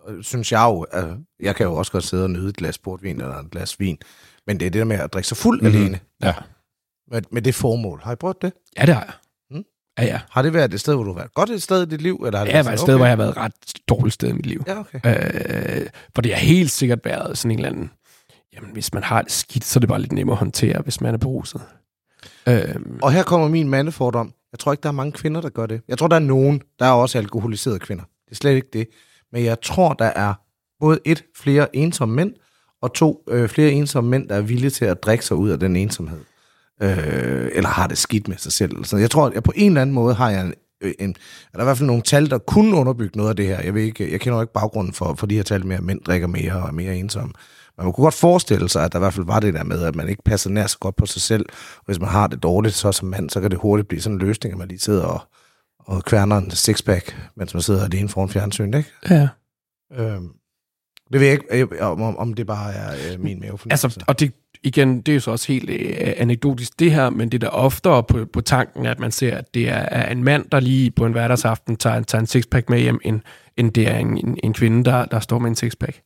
øh, synes jeg jo, altså, jeg kan jo også godt sidde og nyde et glas portvin eller et glas vin, men det er det der med at drikke sig fuld mm-hmm. alene. Ja. Med, med det formål. Har I prøvet det? Ja, det har jeg. Mm. Ja, ja. Har det været et sted, hvor du har været godt et sted i dit liv? Eller har det Det har været et sted, okay? hvor jeg har været et ret dårligt sted i mit liv. Ja, okay. Øh, for det har helt sikkert været sådan en eller anden... Jamen, hvis man har det skidt, så er det bare lidt nemmere at håndtere, hvis man er beruset. Øh, Og her kommer min mandefordom. Jeg tror ikke, der er mange kvinder, der gør det. Jeg tror, der er nogen, der er også alkoholiserede kvinder. Det er slet ikke det. Men jeg tror, der er både et, flere ensomme mænd, og to, øh, flere ensomme mænd, der er villige til at drikke sig ud af den ensomhed. Øh, eller har det skidt med sig selv. Så jeg tror, at jeg på en eller anden måde har jeg en, øh, en, er der i hvert fald nogle tal, der kunne underbygge noget af det her. Jeg, ved ikke, jeg kender jo ikke baggrunden for, for de her tal med, at mænd drikker mere og er mere ensomme. Men man kunne godt forestille sig, at der i hvert fald var det der med, at man ikke passer nær så godt på sig selv. Og hvis man har det dårligt, så som mand, så kan det hurtigt blive sådan en løsning, at man lige sidder og, og kværner en sixpack, mens man sidder alene foran fjernsyn, ikke? ja. Øhm, det ved jeg ikke, øh, om, om- det bare er øh, min mavefornemmelse. Altså, og det, igen, det er jo så også helt øh, anekdotisk det her, men det er da oftere på, på tanken, at man ser, at det er, en mand, der lige på en hverdagsaften tager, tager en sixpack med hjem, end, end det er en, en, en kvinde, der, der står med en sixpack.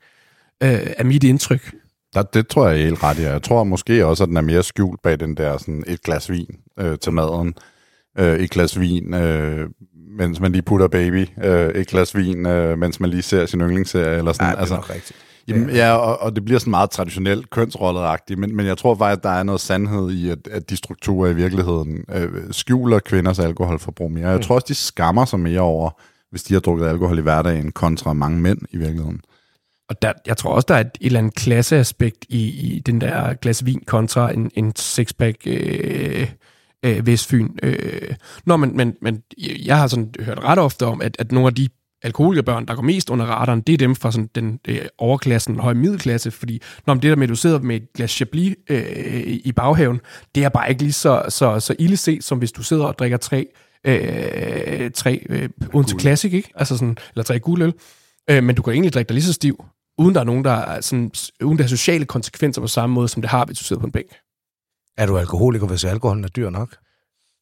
Øh, er mit indtryk. Der, det tror jeg helt ret i. Jeg tror måske også, at den er mere skjult bag den der sådan et glas vin øh, til maden. Øh, et glas vin, øh, mens man lige putter baby. Øh, et glas vin, øh, mens man lige ser sin yndlingsserie. Eller sådan. ja, det er altså, nok rigtigt. Jamen, ja, og, og det bliver sådan meget traditionelt kønsrolleragtigt, men, men jeg tror faktisk, at der er noget sandhed i, at, at de strukturer i virkeligheden øh, skjuler kvinders alkoholforbrug mere. Jeg tror også, de skammer sig mere over, hvis de har drukket alkohol i hverdagen, kontra mange mænd i virkeligheden. Og der, jeg tror også, der er et, et eller andet klasseaspekt i, i den der glas vin kontra en, en sixpack øh, øh, Vestfyn. Øh. Nå, men, men, men jeg har sådan hørt ret ofte om, at, at nogle af de alkoholikerbørn, der går mest under radaren, det er dem fra sådan den øh, overklassen, høje middelklasse, fordi når det der med, at du sidder med et glas Chablis øh, i baghaven, det er bare ikke lige så, så, så ille set, som hvis du sidder og drikker tre, øh, tre øh, Odense Classic, ikke? Altså sådan, eller tre guldøl. Øh, men du kan egentlig drikke dig lige så stiv, uden der er nogen, der er sådan, uden der har sociale konsekvenser på samme måde, som det har, hvis du sidder på en bænk. Er du alkoholiker, hvis alkoholen er dyr nok?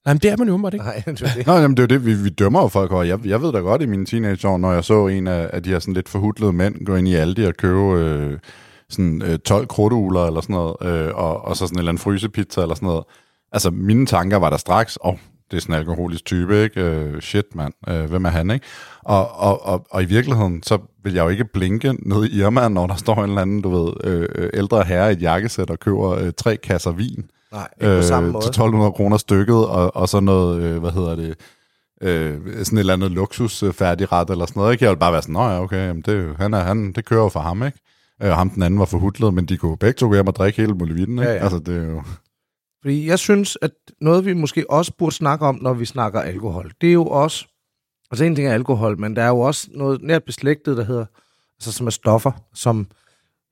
Nej, men det er man jo umiddelbart ikke. Nej, det er det. [LAUGHS] Nå, jamen, det er jo det, vi, vi dømmer jo folk over. Jeg, jeg ved da godt i mine teenageår, når jeg så en af, af de her sådan lidt forhudlede mænd gå ind i Aldi og købe øh, sådan øh, 12 krudtugler eller sådan noget, øh, og, og så sådan en eller anden frysepizza eller sådan noget. Altså, mine tanker var der straks, åh, oh, det er sådan en alkoholisk type, ikke? Øh, shit, mand, øh, hvem er han, ikke? Og, og, og, og i virkeligheden, så vil jeg jo ikke blinke ned i Irma, når der står en eller anden, du ved, øh, ældre herre i et jakkesæt og køber øh, tre kasser vin. Nej, ikke på samme måde. Til 1200 kroner stykket, og, og så noget, øh, hvad hedder det, øh, sådan et eller andet luksusfærdigret eller sådan noget. Ikke? Jeg vil bare være sådan, nej, okay, jamen det, han er, han, det kører jo for ham, ikke? Øh, og ham den anden var forhudlet, men de kunne begge to gå hjem og drikke hele muligheden, ikke? Ja, ja. Altså, det er jo... Fordi jeg synes, at noget vi måske også burde snakke om, når vi snakker alkohol, det er jo også, altså en ting er alkohol, men der er jo også noget nært beslægtet, der hedder, altså som er stoffer, som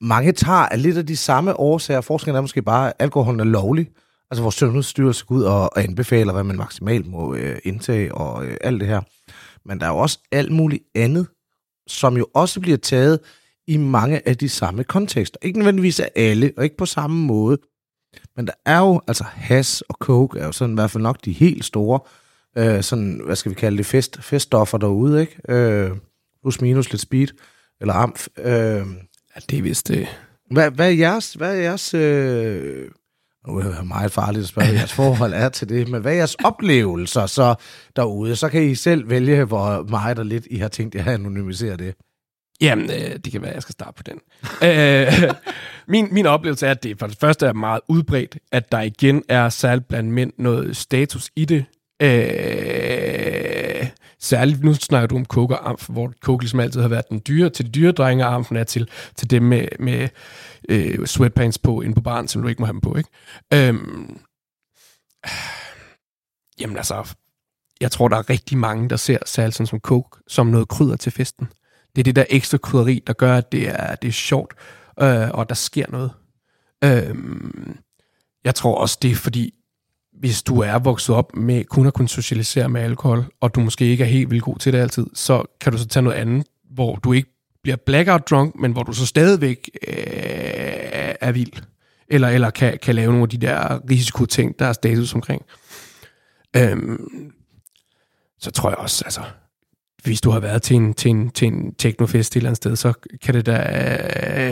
mange tager af lidt af de samme årsager. Forskellen er måske bare, at alkoholen er lovlig. Altså vores sundhedsstyrelse går ud og, og anbefaler, hvad man maksimalt må øh, indtage og øh, alt det her. Men der er jo også alt muligt andet, som jo også bliver taget i mange af de samme kontekster. Ikke nødvendigvis af alle, og ikke på samme måde. Men der er jo, altså has og coke er jo sådan i hvert fald nok de helt store, øh, sådan, hvad skal vi kalde det, fest, feststoffer derude, ikke? Øh, plus minus lidt speed, eller amf. Øh, Ja, det er vist... Øh, hvad, hvad er jeres, hvad er jeres øh, nu er det meget farligt at spørge, hvad jeres forhold er til det, men hvad er jeres oplevelser så derude? Så kan I selv vælge, hvor meget og lidt I har tænkt jer at anonymisere det. Jamen, øh, det kan være, at jeg skal starte på den. [LAUGHS] øh, min, min oplevelse er, at det for det første er meget udbredt, at der igen er særligt blandt mænd noget status i det. Øh, særligt, nu snakker du om coke og amf, hvor coke ligesom altid har været den dyre, til de dyre drenge, og amfen er til, til dem med, med øh, sweatpants på inde på barn, som du ikke må have dem på, ikke? Øhm, jamen altså, jeg tror, der er rigtig mange, der ser særligt sådan som coke som noget krydder til festen. Det er det der ekstra krydderi, der gør, at det er, det er sjovt, øh, og der sker noget. Øh, jeg tror også, det er fordi, hvis du er vokset op med kun at kunne socialisere med alkohol, og du måske ikke er helt vildt god til det altid, så kan du så tage noget andet, hvor du ikke bliver blackout drunk, men hvor du så stadigvæk øh, er vild. Eller, eller kan, kan lave nogle af de der risikoting, der er status omkring. Øhm, så tror jeg også, altså, hvis du har været til en, til en, til en teknofest et eller andet sted, så kan det da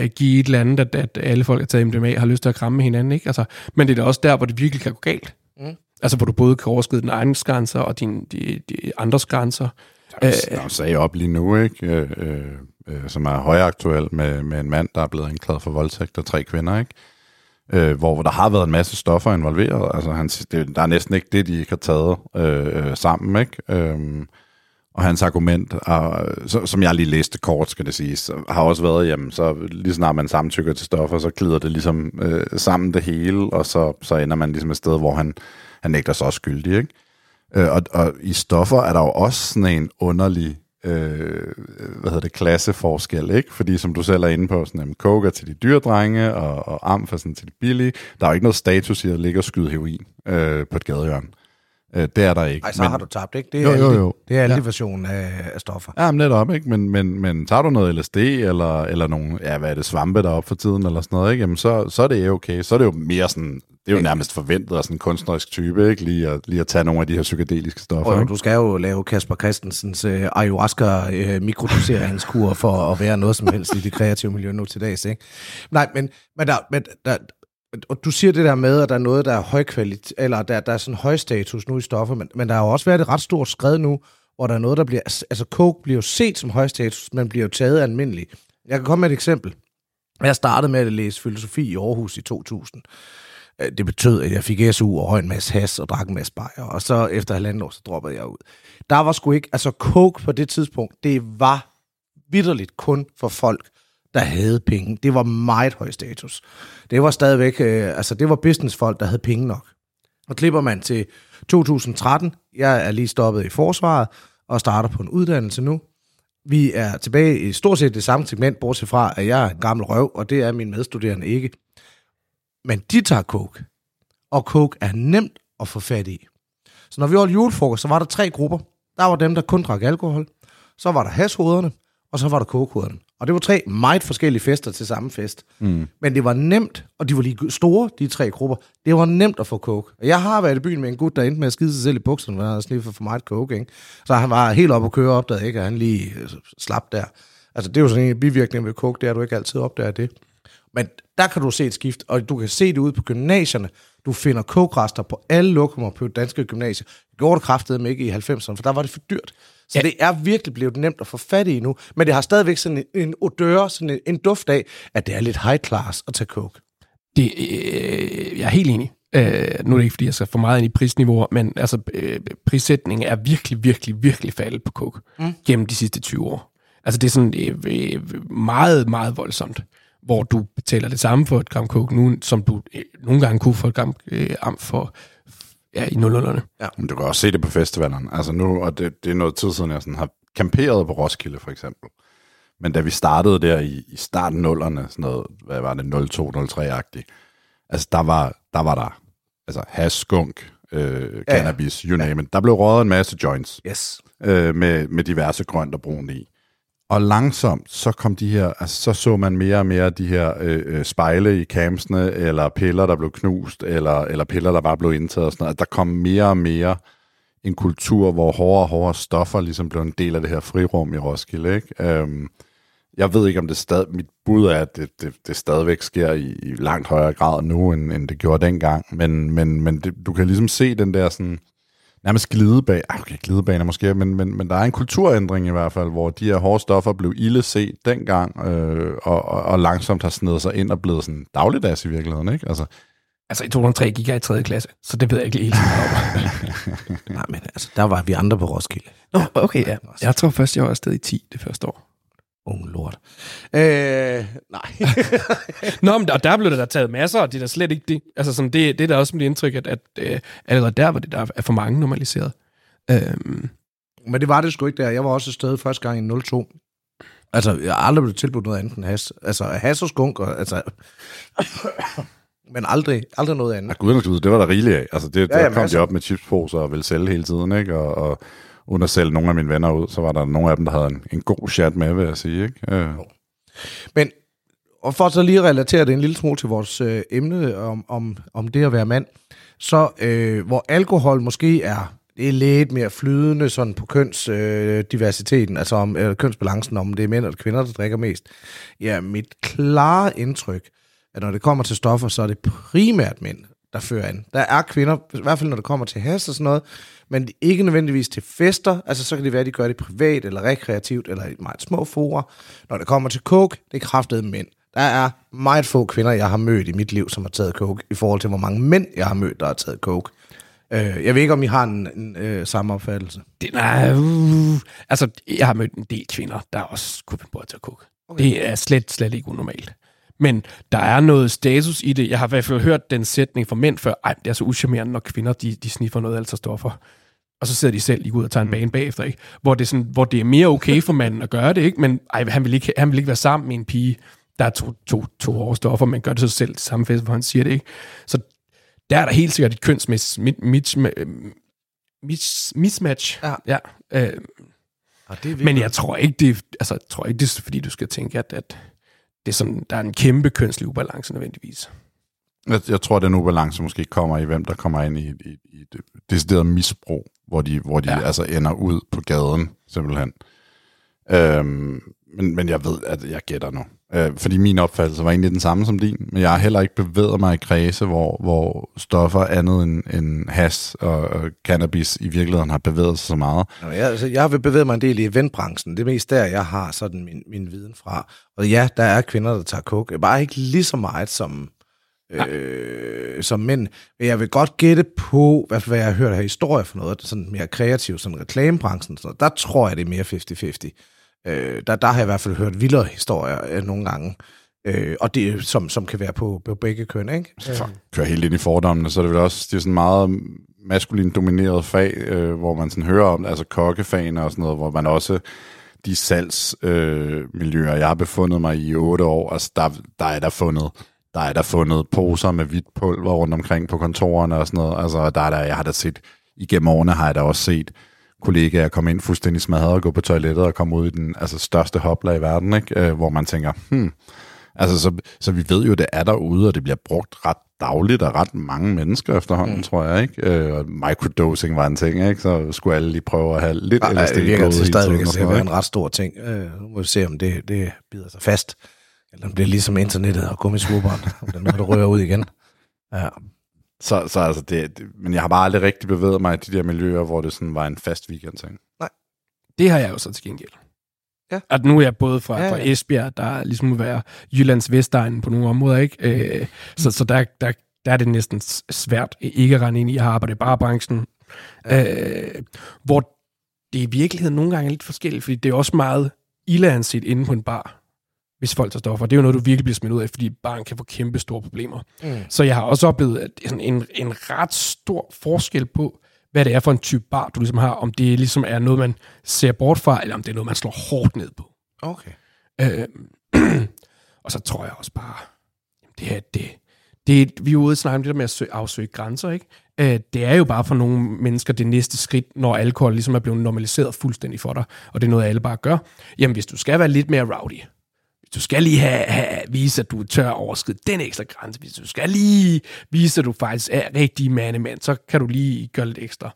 øh, give et eller andet, at, at alle folk, der taget MDMA, har lyst til at kramme hinanden. Ikke? Altså, men det er da også der, hvor det virkelig kan gå galt. Mm. Altså, hvor du både kan overskride dine egne grænser og dine, de, de andres grænser. Der er en sag op lige nu, ikke? Øh, øh, øh, som er højaktuel med, med en mand, der er blevet anklaget for voldtægt af tre kvinder, ikke? Øh, hvor der har været en masse stoffer involveret. Altså, han, det, der er næsten ikke det, de ikke har taget øh, sammen, ikke? Øh, og hans argument, er, som jeg lige læste kort, skal det siges, har også været, jamen, så lige snart man samtykker til stoffer, så glider det ligesom øh, sammen det hele, og så, så ender man ligesom et sted, hvor han, han nægter sig også skyldig, ikke? Øh, og, og i stoffer er der jo også sådan en underlig øh, hvad hedder det, klasseforskel, ikke? Fordi som du selv er inde på, sådan, jamen, coke er til de dyre drenge, og, og amf er sådan til de billige. Der er jo ikke noget status i at ligge og skyde heroin øh, på et gadehjørne. Øh, det er der ikke. Ej, så men, har du tabt, ikke? Det er jo, jo, jo. Det er alle Ja. versionen af, af stoffer. Ja, men netop, ikke? Men, men, men tager du noget LSD, eller, eller nogle, ja, hvad er det, svampe deroppe for tiden, eller sådan noget, ikke? Jamen, så, så er det okay. Så er det jo mere sådan, det er jo nærmest forventet af sådan en kunstnerisk type, ikke? Lige at, lige at tage nogle af de her psykedeliske stoffer, Og du skal jo lave Kasper Christensens øh, ayahuasca-mikrodoseringskur for at være noget som helst i det kreative miljø nu til dags, ikke? Nej, men, men, der, men der, og du siger det der med, at der er noget, der er høj kvalitet, eller der, der er sådan høj status nu i stoffer, men, men der har jo også været et ret stort skred nu, hvor der er noget, der bliver, altså, altså coke bliver jo set som høj status, men bliver jo taget almindelig. Jeg kan komme med et eksempel. Jeg startede med at læse filosofi i Aarhus i 2000. Øh, det betød, at jeg fik SU og høj en masse has og drak en masse bajer, og så efter halvanden år, så droppede jeg ud. Der var sgu ikke, altså coke på det tidspunkt, det var vidderligt kun for folk, der havde penge. Det var meget høj status. Det var stadigvæk, øh, altså det var businessfolk, der havde penge nok. Og klipper man til 2013, jeg er lige stoppet i forsvaret og starter på en uddannelse nu. Vi er tilbage i stort set det samme segment, bortset fra, at jeg er en gammel røv, og det er min medstuderende ikke. Men de tager coke, og coke er nemt at få fat i. Så når vi holdt julefrokost, så var der tre grupper. Der var dem, der kun drak alkohol, så var der hashoderne, og så var der kokehoderne. Og det var tre meget forskellige fester til samme fest. Mm. Men det var nemt, og de var lige store, de tre grupper. Det var nemt at få coke. Og jeg har været i byen med en gut, der endte med at skide sig selv i bukserne, når han havde sniffet for meget coke. Ikke? Så han var helt op at køre op, der ikke, og han lige øh, slap der. Altså det er jo sådan en bivirkning ved coke, det er, at du ikke altid opdager det. Men der kan du se et skift, og du kan se det ude på gymnasierne. Du finder kogrester på alle lokummer på danske gymnasier. Det gjorde det kraftedeme ikke i 90'erne, for der var det for dyrt. Så ja. det er virkelig blevet nemt at få fat i nu, men det har stadigvæk sådan en, en odør, sådan en, en duft af, at det er lidt high class at tage coke. Det, øh, jeg er helt enig. Øh, nu er det ikke, fordi jeg skal for meget ind i prisniveauer, men altså, øh, prissætningen er virkelig, virkelig, virkelig faldet på coke mm. gennem de sidste 20 år. Altså, det er sådan øh, øh, meget, meget voldsomt, hvor du betaler det samme for et gram coke nu, som du øh, nogle gange kunne for et gram øh, for ja, i nullerne. Ja. Men du kan også se det på festivalerne. Altså nu, og det, det er noget tid siden, jeg sådan har camperet på Roskilde, for eksempel. Men da vi startede der i, i starten nullerne, sådan noget, hvad var det, 02-03-agtigt, altså der var der, var der altså hash, skunk, øh, cannabis, ja. you name it. Der blev røget en masse joints Yes. øh, med, med diverse grønt og brunt i. Og langsomt, så kom de her, altså så så man mere og mere de her øh, øh, spejle i campsene, eller piller, der blev knust, eller, eller piller, der bare blev indtaget og sådan noget. Der kom mere og mere en kultur, hvor hårdere og hårdere stoffer ligesom blev en del af det her frirum i Roskilde, ikke? Øhm, jeg ved ikke, om det stadig, mit bud er, at det, det, det stadigvæk sker i, i langt højere grad nu, end, end det gjorde dengang. Men, men, men det, du kan ligesom se den der sådan, nærmest glidebane, ah, okay, glidebane måske, men, men, men der er en kulturændring i hvert fald, hvor de her hårde stoffer blev ille set dengang, øh, og, og, og langsomt har snedet sig ind og blevet sådan dagligdags i virkeligheden, ikke? Altså, Altså i 2003 gik jeg i 3. klasse, så det ved jeg ikke helt om. [LAUGHS] Nej, men altså, der var vi andre på Roskilde. Nå, okay, ja. Jeg tror først, jeg var afsted i 10 det første år. Unge lort. Øh, nej. [LAUGHS] Nå, men der, der blev der da taget masser, og det er da slet ikke det. Altså sådan, det, det er da også mit indtryk, at, at øh, allerede der var det der er for mange normaliseret. Øhm, Men det var det sgu ikke der. Jeg var også afsted første gang i 02. Altså, jeg har aldrig blevet tilbudt noget andet end has. Altså, has og skunk, og, altså... Men aldrig, aldrig noget andet. Ja, guderne det var der rigeligt af. Altså, det, Ja, der jamen, kom altså- de op med chipsposer og ville sælge hele tiden, ikke? Og, og uden at sælge nogle af mine venner ud, så var der nogle af dem, der havde en, en god chat med, vil jeg sige, ikke? Øh. Men og for så lige at relatere det en lille smule til vores øh, emne om, om, om det at være mand, så øh, hvor alkohol måske er, det er lidt mere flydende sådan på kønsdiversiteten, øh, diversiteten, altså om øh, kønsbalancen, om det er mænd eller kvinder, der drikker mest. Ja, mit klare indtryk, at når det kommer til stoffer, så er det primært mænd, der fører an. Der er kvinder, i hvert fald når det kommer til has og sådan noget, men ikke nødvendigvis til fester. Altså så kan det være, at de gør det privat eller rekreativt eller i meget små forer. Når det kommer til coke, det er kraftet mænd. Der er meget få kvinder, jeg har mødt i mit liv, som har taget coke, i forhold til, hvor mange mænd, jeg har mødt, der har taget coke. Øh, jeg ved ikke, om I har en, en øh, samme opfattelse. det, nej, uh, altså, jeg har mødt en del kvinder, der også kunne finde på at tage coke. Okay. Det er slet, slet ikke unormalt. Men der er noget status i det. Jeg har i hvert fald hørt den sætning fra mænd før, ej, det er så uschammerende, når kvinder de, de sniffer noget altså stoffer. Og så sidder de selv lige ud og tager en bane bagefter, ikke? Hvor det, er sådan, hvor det er mere okay [LAUGHS] for manden at gøre det, ikke? Men ej, han, vil ikke, han vil ikke være sammen med en pige, der er to, to, to hårde stoffer, men gør det så selv til samme fest, hvor han siger det, ikke? Så der er der helt sikkert et kønsmæssigt mit, mit, mit, mismatch. Ja. ja øh, Og det men jeg tror ikke, det, altså, jeg tror ikke, det er fordi, du skal tænke, at, at det er sådan, der er en kæmpe kønslig ubalance nødvendigvis. Jeg, jeg tror, at den ubalance måske kommer i, hvem der kommer ind i, i, i et decideret misbrug, hvor de, hvor de. Ja. altså ender ud på gaden, simpelthen. Øhm, men, men jeg ved, at jeg gætter nu. Øh, fordi min opfattelse var egentlig den samme som din, men jeg har heller ikke bevæget mig i kredse, hvor, hvor stoffer andet end, end has og, og cannabis i virkeligheden har bevæget sig så meget. Nå, jeg, altså, jeg har bevæget mig en del i eventbranchen. Det er mest der, jeg har sådan min, min viden fra. Og ja, der er kvinder, der tager coke. Bare ikke lige så meget som, øh, som mænd. Men jeg vil godt gætte på, hvad, hvad jeg har hørt af historier for noget, sådan mere kreativt, sådan reklamebranchen. Sådan noget. Der tror jeg, det er mere 50-50. Øh, der, der har jeg i hvert fald hørt vildere historier øh, nogle gange. Øh, og det er, som, som kan være på, på begge køn, ikke? For at køre helt ind i fordommene, så er det vel også det er sådan meget maskulin domineret fag, øh, hvor man sådan hører om, altså kokkefagene og sådan noget, hvor man også de salgsmiljøer, øh, miljøer, jeg har befundet mig i i otte år, altså der, der er der fundet der er der fundet poser med hvidt pulver rundt omkring på kontorerne og sådan noget. Altså, der er der, jeg har da set, igennem årene har jeg da også set kollegaer komme ind fuldstændig smadret og gå på toilettet og komme ud i den altså, største hopla i verden, ikke? Øh, hvor man tænker, hmm, altså, så, så vi ved jo, det er derude, og det bliver brugt ret dagligt af ret mange mennesker efterhånden, mm. tror jeg, ikke? Øh, og microdosing var en ting, ikke? Så skulle alle lige prøve at have lidt Ej, LSD det virker hele stadigvæk til at være en ret stor ting. Øh, nu må vi se, om det, det bider sig fast. Eller den bliver ligesom internettet og gummisvuberen. det er noget, der rører ud igen. Ja. Så, så altså det, det, men jeg har bare aldrig rigtig bevæget mig i de der miljøer, hvor det sådan var en fast weekend ting. Det har jeg jo så til gengæld. Ja. At nu er jeg både fra, Ja, ja, ja. fra Esbjerg, der ligesom må være Jyllands Vestegn på nogle områder, ikke? Øh, så så der, der, der er det næsten svært ikke at rende ind i. Jeg har arbejdet i barebranchen, øh, hvor det i virkeligheden nogle gange er lidt forskelligt, fordi det er også meget ildeanset inde på en bar, hvis folk tager stoffer. Det er jo noget, du virkelig bliver smidt ud af, fordi baren kan få kæmpe store problemer. Mm. Så jeg har også oplevet at sådan en, en ret stor forskel på, hvad det er for en type bar, du ligesom har. Om det ligesom er noget, man ser bort fra, eller om det er noget, man slår hårdt ned på. Okay. Øh, [CLEARS THROAT] og så tror jeg også bare, det er det. det vi er ude og snakke om det der med at søge, afsøge grænser, ikke? Øh, det er jo bare for nogle mennesker det næste skridt, når alkohol ligesom er blevet normaliseret fuldstændig for dig, og det er noget, alle bare gør. Jamen, hvis du skal være lidt mere rowdy, du skal lige have, have, vise, at du tør at overskride den ekstra grænse, hvis du skal lige vise, at du faktisk er rigtig mandemand, så kan du lige gøre lidt ekstra.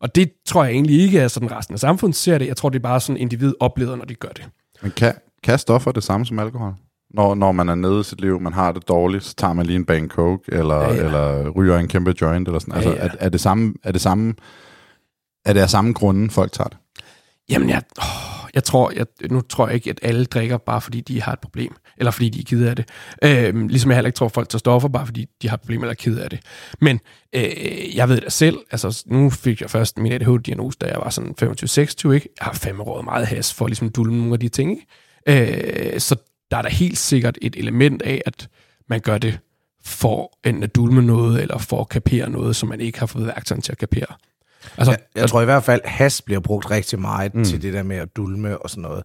Og det tror jeg egentlig ikke er sådan resten af samfundet ser det. Jeg tror, det er bare sådan individ oplever, når de gør det. Men kan, kan stoffer det samme som alkohol? Når, når man er nede i sit liv, man har det dårligt, så tager man lige en bang coke, eller, Ja, ja, ja. ja. eller ryger en kæmpe joint, eller sådan. Ja, altså, ja. Er, er, det samme, er det samme, er det af samme grunde, folk tager det? Jamen, jeg, åh, jeg tror, jeg, nu tror jeg ikke, at alle drikker bare fordi de har et problem, eller fordi de er kede af det. Øh, ligesom jeg heller ikke tror, at folk tager stoffer bare fordi de har et problem eller er kede af det. Men øh, jeg ved det selv, altså nu fik jeg først min ADHD-diagnose, da jeg var sådan 25-26, ikke? Jeg har fandme råd meget has for ligesom dulme nogle af de ting, ikke? Øh, så der er da helt sikkert et element af, at man gør det for enten at dulme noget, eller for at kapere noget, som man ikke har fået værktøjen til at kapere. Altså, Jeg, jeg tror i hvert fald, has bliver brugt rigtig meget mm. til det der med at dulme og sådan noget.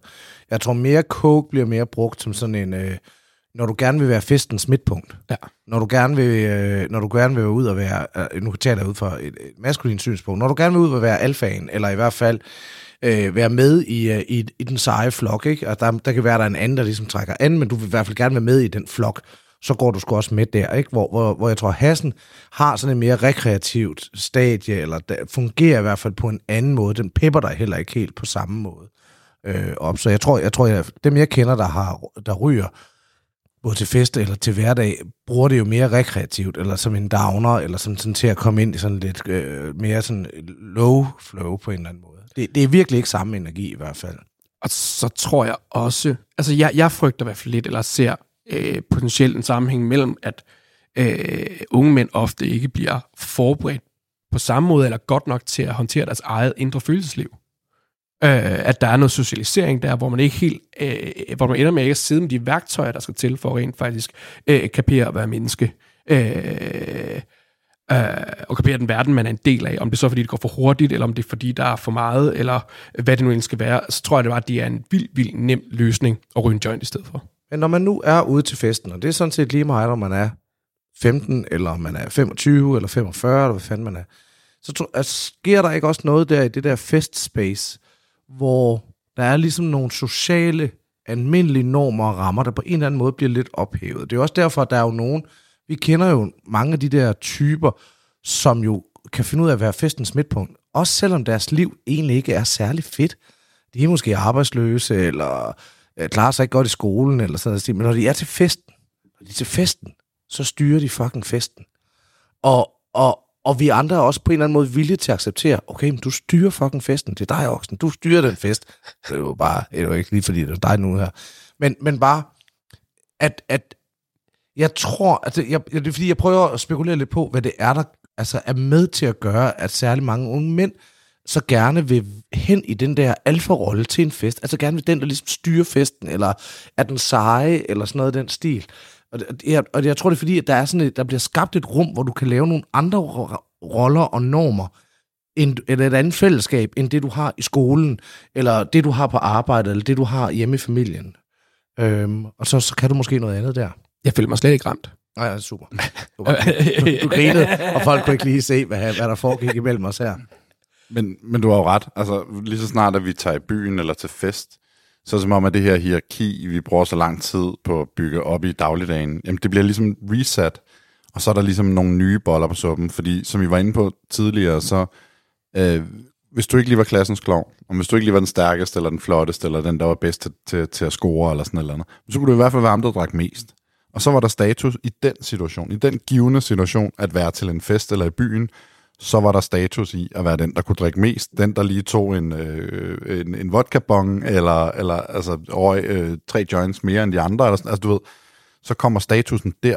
Jeg tror mere coke bliver mere brugt som sådan en, øh, når du gerne vil være festens midtpunkt. Ja. Når du gerne vil, øh, når du gerne vil ud og være, øh, nu taler jeg ud fra et, et maskulint synspunkt, når du gerne vil ud og være alfaen, eller i hvert fald øh, være med i, øh, i, i den seje flok, ikke? Og der, der kan være, der er en anden, der ligesom trækker an, men du vil i hvert fald gerne være med i den flok, så går du sgu også med der, ikke? Hvor, hvor, hvor jeg tror, Hassen har sådan en mere rekreativt stadie, eller der fungerer i hvert fald på en anden måde. Den pepper dig heller ikke helt på samme måde øh, op. Så jeg tror, jeg tror, jeg, dem jeg kender, der, har, der ryger, både til fest eller til hverdag, bruger det jo mere rekreativt, eller som en downer, eller som sådan til at komme ind i sådan lidt øh, mere sådan low flow på en eller anden måde. Det, det er virkelig ikke samme energi i hvert fald. Og så tror jeg også, altså jeg, jeg frygter i hvert fald lidt, eller ser øh, potentielt en sammenhæng mellem, at øh, unge mænd ofte ikke bliver forberedt på samme måde, eller godt nok til at håndtere deres eget indre følelsesliv. Øh, at der er noget socialisering der, hvor man ikke helt, øh, hvor man ender med ikke at sidde med de værktøjer, der skal til for rent faktisk øh, kapere at være menneske. Øh, øh, og kapere den verden, man er en del af. Om det så er, fordi det går for hurtigt, eller om det er, fordi der er for meget, eller hvad det nu end skal være, så tror jeg, det var, at det er en vild, vild nem løsning at ryge en joint i stedet for. Men når man nu er ude til festen, og det er sådan set lige meget, om man er 15, eller om man er 25, eller 45, eller hvad fanden man er, så tror, altså, sker der ikke også noget der i det der festspace, hvor der er ligesom nogle sociale, almindelige normer og rammer, der på en eller anden måde bliver lidt ophævet. Det er også derfor, at der er jo nogen, vi kender jo mange af de der typer, som jo kan finde ud af at være festens midtpunkt, også selvom deres liv egentlig ikke er særlig fedt. De er måske arbejdsløse, eller øh, klarer sig ikke godt i skolen, eller sådan noget. Men når de er til festen, når de er til festen, så styrer de fucking festen. Og, og, og vi andre er også på en eller anden måde villige til at acceptere, okay, men du styrer fucking festen. Det er dig, Oksen. Du styrer den fest. Det er jo bare, det er jo ikke lige fordi, det er dig nu her. Men, men bare, at, at jeg tror, altså, jeg, jeg, det er fordi, jeg prøver at spekulere lidt på, hvad det er, der altså, er med til at gøre, at særlig mange unge mænd så gerne vil hen i den der alfa-rolle til en fest. Altså gerne vil den, der ligesom styrer festen, eller er den seje, eller sådan noget af den stil. Og, jeg, og jeg tror, det er fordi, at der, er sådan et, der bliver skabt et rum, hvor du kan lave nogle andre ro- roller og normer, end, eller et andet fællesskab, end det, du har i skolen, eller det, du har på arbejdet, eller det, du har hjemme i familien. Øhm, og så, så kan du måske noget andet der. Jeg føler mig slet ikke ramt. Nej, ja, super. Du, du, du grinede, og folk kunne ikke lige se, hvad, hvad der foregik imellem os her. Men, men du har jo ret. Altså, lige så snart, at vi tager i byen eller til fest, så er det som om, at det her hierarki, vi bruger så lang tid på at bygge op i dagligdagen, jamen det bliver ligesom reset, og så er der ligesom nogle nye boller på suppen, fordi som vi var inde på tidligere, så øh, hvis du ikke lige var klassens klov, og hvis du ikke lige var den stærkeste, eller den flotteste, eller den, der var bedst til, til, til at score, eller sådan noget andet, så kunne du i hvert fald være ham, der drak mest. Og så var der status i den situation, i den givende situation, at være til en fest eller i byen, så var der status i at være den, der kunne drikke mest. Den, der lige tog en, øh, en, en vodka-bong, eller, eller altså, over, øh, tre joints mere end de andre. Eller sådan. Altså, du ved, så kommer statusen der.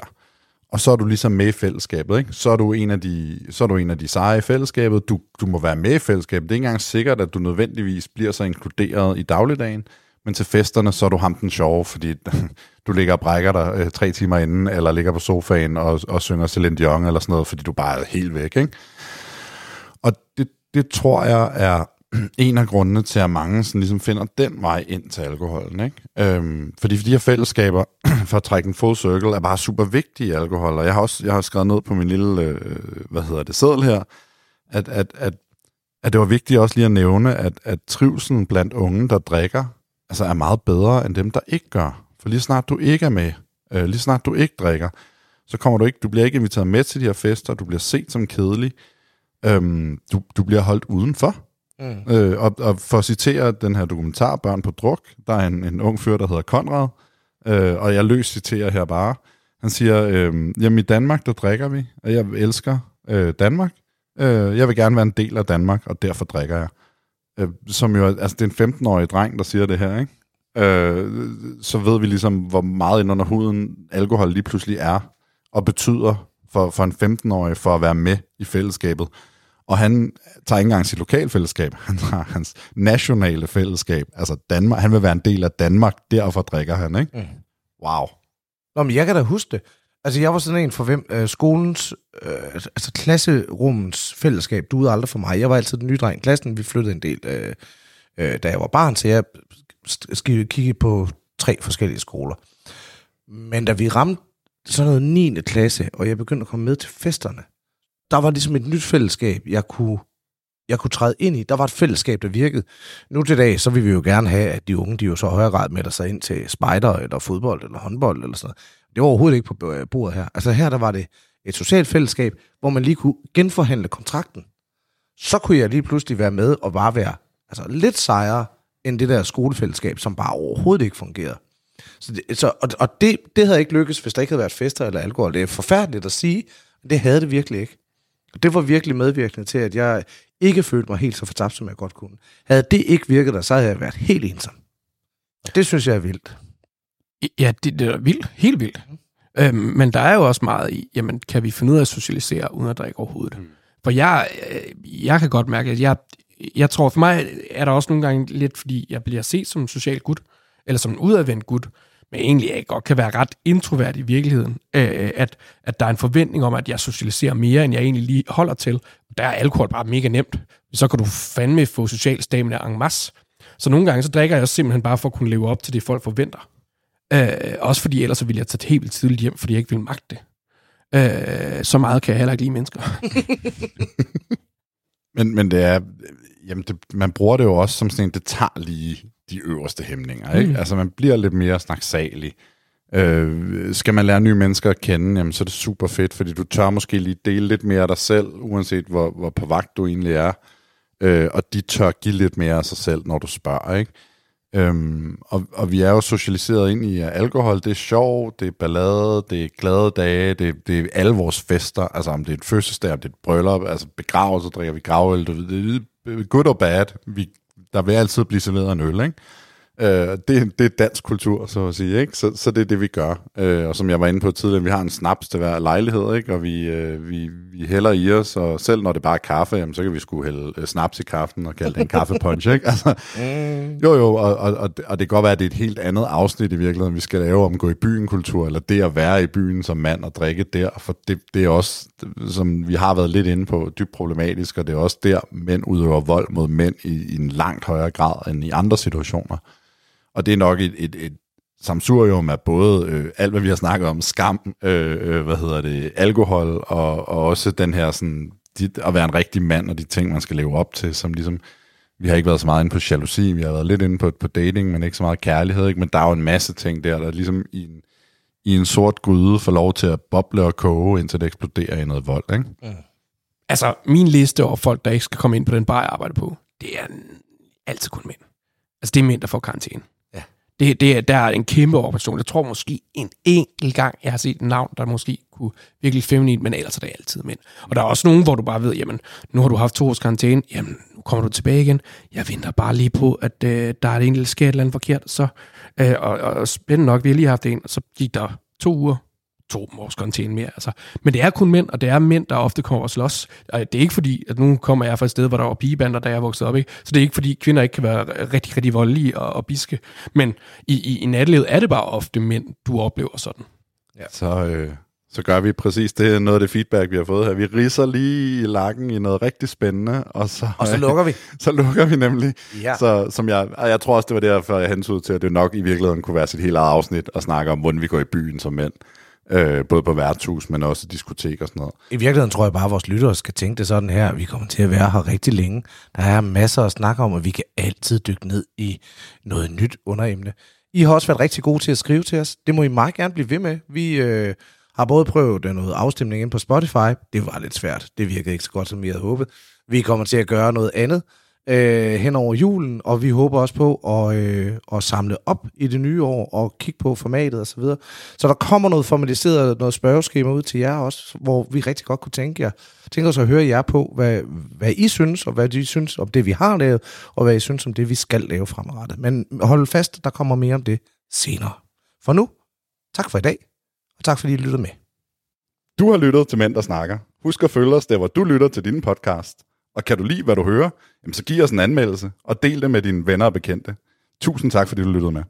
Og så er du ligesom med i fællesskabet, ikke? Så er du en af de, så er du en af de seje i fællesskabet. Du, du må være med i fællesskabet. Det er ikke engang sikkert, at du nødvendigvis bliver så inkluderet i dagligdagen. Men til festerne, så er du ham den sjove, fordi [LAUGHS] du ligger og brækker dig øh, tre timer inden, eller ligger på sofaen og, og synger Celine Dion eller sådan noget, fordi du bare er helt væk, ikke? Og det, det tror jeg er [CLEARS THROAT] en af grundene til, at mange sådan ligesom finder den vej ind til alkoholen. Ikke? Øhm, fordi de her fællesskaber, [CLEARS THROAT] for at trække en full circle, er bare super vigtige i alkohol. Og jeg har også jeg har skrevet ned på min lille, øh, hvad hedder det, seddel her, at, at, at, at det var vigtigt også lige at nævne, at, at trivselen blandt unge, der drikker, altså er meget bedre end dem, der ikke gør. For lige snart du ikke er med, øh, lige snart du ikke drikker, så kommer du ikke, du bliver ikke inviteret med til de her fester, du bliver set som kedelig, øhm, du, du bliver holdt udenfor. Mm. Øh, og, og for at citere den her dokumentar, Børn på druk, der er en, en ung fyr, der hedder Konrad, øh, og jeg løs citerer her bare. Han siger, øh, jamen i Danmark, der drikker vi, og jeg elsker øh, Danmark. Øh, jeg vil gerne være en del af Danmark, og derfor drikker jeg. Øh, som jo, altså det er en 15-årig dreng, der siger det her, ikke? Øh, så ved vi ligesom, hvor meget ind under huden alkohol lige pludselig er, og betyder for, for en 15-årig for at være med i fællesskabet. Og han tager ikke engang sit lokalfællesskab, han har hans nationale fællesskab, altså Danmark. Han vil være en del af Danmark, derfor drikker han, ikke? Mm. Wow. Nå, men jeg kan da huske det. Altså, jeg var sådan en for hvem øh, skolens, øh, altså klasserummens fællesskab, du aldrig for mig. Jeg var altid den nye dreng i klassen, vi flyttede en del, øh, øh, da jeg var barn, så jeg kiggede på tre forskellige skoler. Men da vi ramte sådan noget 9. klasse, og jeg begyndte at komme med til festerne, der var ligesom et nyt fællesskab, jeg kunne, jeg kunne træde ind i. Der var et fællesskab, der virkede. Nu til dag, så vil vi jo gerne have, at de unge, de jo så højere grad med sig ind til spejder, eller fodbold, eller håndbold, eller sådan noget. Det var overhovedet ikke på øh, bordet her. Altså her, der var det et socialt fællesskab, hvor man lige kunne genforhandle kontrakten. Så kunne jeg lige pludselig være med og bare være altså, lidt sejere end det der skolefællesskab, som bare overhovedet ikke fungerede. Så det, så, og og det, det havde ikke lykkes, hvis der ikke havde været fester eller alkohol. Det er forfærdeligt at sige, men det havde det virkelig ikke. Og det var virkelig medvirkende til, at jeg ikke følte mig helt så fortabt, som jeg godt kunne. Havde det ikke virket der, så havde jeg været helt ensom. Og det synes jeg er vildt. Ja, det, det er vildt. Helt vildt. Mm. Øhm, men der er jo også meget i, jamen, kan vi finde ud af at socialisere uden at drikke overhovedet? Mm. For jeg, øh, jeg kan godt mærke, at jeg, jeg tror, for mig er der også nogle gange lidt, fordi jeg bliver set som en social gut, eller som en udadvendt gut, men egentlig jeg godt kan være ret introvert i virkeligheden, øh, øh, at, at der er en forventning om, at jeg socialiserer mere, end jeg egentlig lige holder til. Der er alkohol bare mega nemt. Så kan du fandme få social stamina en masse. Så nogle gange, så drikker jeg simpelthen bare for at kunne leve op til det, folk forventer. Øh, også fordi ellers så ville jeg tage helt vildt tidligt hjem, fordi jeg ikke vil magte det. Øh, så meget kan jeg heller ikke lide mennesker. [LAUGHS] men, men det er, jamen det, man bruger det jo også som sådan en, det tager lige de øverste hæmninger. Ikke? Mm. Altså man bliver lidt mere snaksalig. Øh, skal man lære nye mennesker at kende, jamen, så er det super fedt, fordi du tør måske lige dele lidt mere af dig selv, uanset hvor, hvor på vagt du egentlig er. Øh, og de tør give lidt mere af sig selv, når du spørger. Ikke? Øhm, og, og vi er jo socialiseret ind i, at alkohol, det er sjov, det er ballade, det er glade dage, det, det er alle vores fester, altså om det er et fødselsdag, om det er et bryllup, altså begravelse, drikker vi gravøl, det er good or bad, vi, der vil altid blive serveret en øl, ikke? Øh, det, det er dansk kultur, så at sige, ikke? Så, så det er det, vi gør. Øh, og som jeg var inde på tidligere, vi har en snaps til hver lejlighed, ikke? Og vi, øh, vi, vi hælder i os, og selv når det bare er kaffe, jamen, så kan vi sgu hælde øh, snaps i kaffen og kalde det en kaffepunch, ikke? Altså, mm. Jo, jo, og, og, og, og det kan godt være, at det er et helt andet afsnit i virkeligheden, vi skal lave om gå i byen kultur, eller det at være i byen som mand og drikke der, for det, det er også, som vi har været lidt inde på, dybt problematisk, og det er også der, mænd udøver vold mod mænd i, i en langt højere grad end i andre situationer. Og det er nok et, et, et samsurium af både øh, alt, hvad vi har snakket om, skam, øh, øh, hvad hedder det, alkohol, og, og også den her sådan, de, at være en rigtig mand, og de ting, man skal leve op til, som ligesom, vi har ikke været så meget inde på jalousi, vi har været lidt inde på, på dating, men ikke så meget kærlighed, ikke? men der er jo en masse ting der, der ligesom i en, i en sort gryde får lov til at boble og koge, indtil det eksploderer i noget vold. Ikke? Ja. Altså, min liste over folk, der ikke skal komme ind på den bar, jeg arbejder på, det er altid kun mænd. Altså, det er mænd, der får karantæne. Det, det der er en kæmpe operation. Jeg tror måske en enkelt gang, jeg har set et navn, der måske kunne virkelig feminin, men ellers er det altid mænd. Og der er også nogen, hvor du bare ved, jamen, nu har du haft to års karantæne, jamen, nu kommer du tilbage igen. Jeg venter bare lige på, at øh, der er et enkelt sker et eller andet forkert, så, øh, og, og spændende nok, vi har lige haft en, og så gik der to uger, to års karantæne mere. Altså. Men det er kun mænd, og det er mænd, der ofte kommer og slås. Og det er ikke fordi, at nu kommer jeg fra et sted, hvor der var pigebander, da jeg voksede op. Ikke? Så det er ikke fordi, kvinder ikke kan være rigtig, rigtig voldelige og, og biske. Men i, i, i nattelivet er det bare ofte mænd, du oplever sådan. Ja. Så, øh, så gør vi præcis det, noget af det feedback, vi har fået her. Vi riser lige i lakken i noget rigtig spændende, og så, Og så lukker vi. [LAUGHS] så lukker vi nemlig. Ja. Så, som jeg, og jeg tror også, det var derfor, jeg hensede til, at det nok i virkeligheden kunne være sit helt eget afsnit og snakke om, hvordan vi går i byen som mænd. Øh, både på værtshus, men også diskotek og sådan noget. I virkeligheden tror jeg bare, at vores lyttere skal tænke det sådan her. Vi kommer til at være her rigtig længe. Der er masser at snakke om, og vi kan altid dykke ned i noget nyt underemne. I har også været rigtig gode til at skrive til os. Det må I meget gerne blive ved med. Vi øh, har både prøvet øh, noget afstemning ind på Spotify. Det var lidt svært. Det virkede ikke så godt, som vi havde håbet. Vi kommer til at gøre noget andet øh, hen over julen, og vi håber også på at, øh, at samle op i det nye år og kigge på formatet osv. Så, videre. så der kommer noget formaliseret, noget spørgeskema ud til jer også, hvor vi rigtig godt kunne tænke, jer, tænke os at høre jer på, hvad, hvad I synes, og hvad I synes om det, vi har lavet, og hvad I synes om det, vi skal lave fremadrettet. Men hold fast, der kommer mere om det senere. For nu, tak for i dag, og tak fordi I lyttede med. Du har lyttet til Mænd, der snakker. Husk at følge os der, hvor du lytter til din podcast. Og kan du lide, hvad du hører, jamen så giv os en anmeldelse, og del det med dine venner og bekendte. Tusind tak, fordi du lyttede med.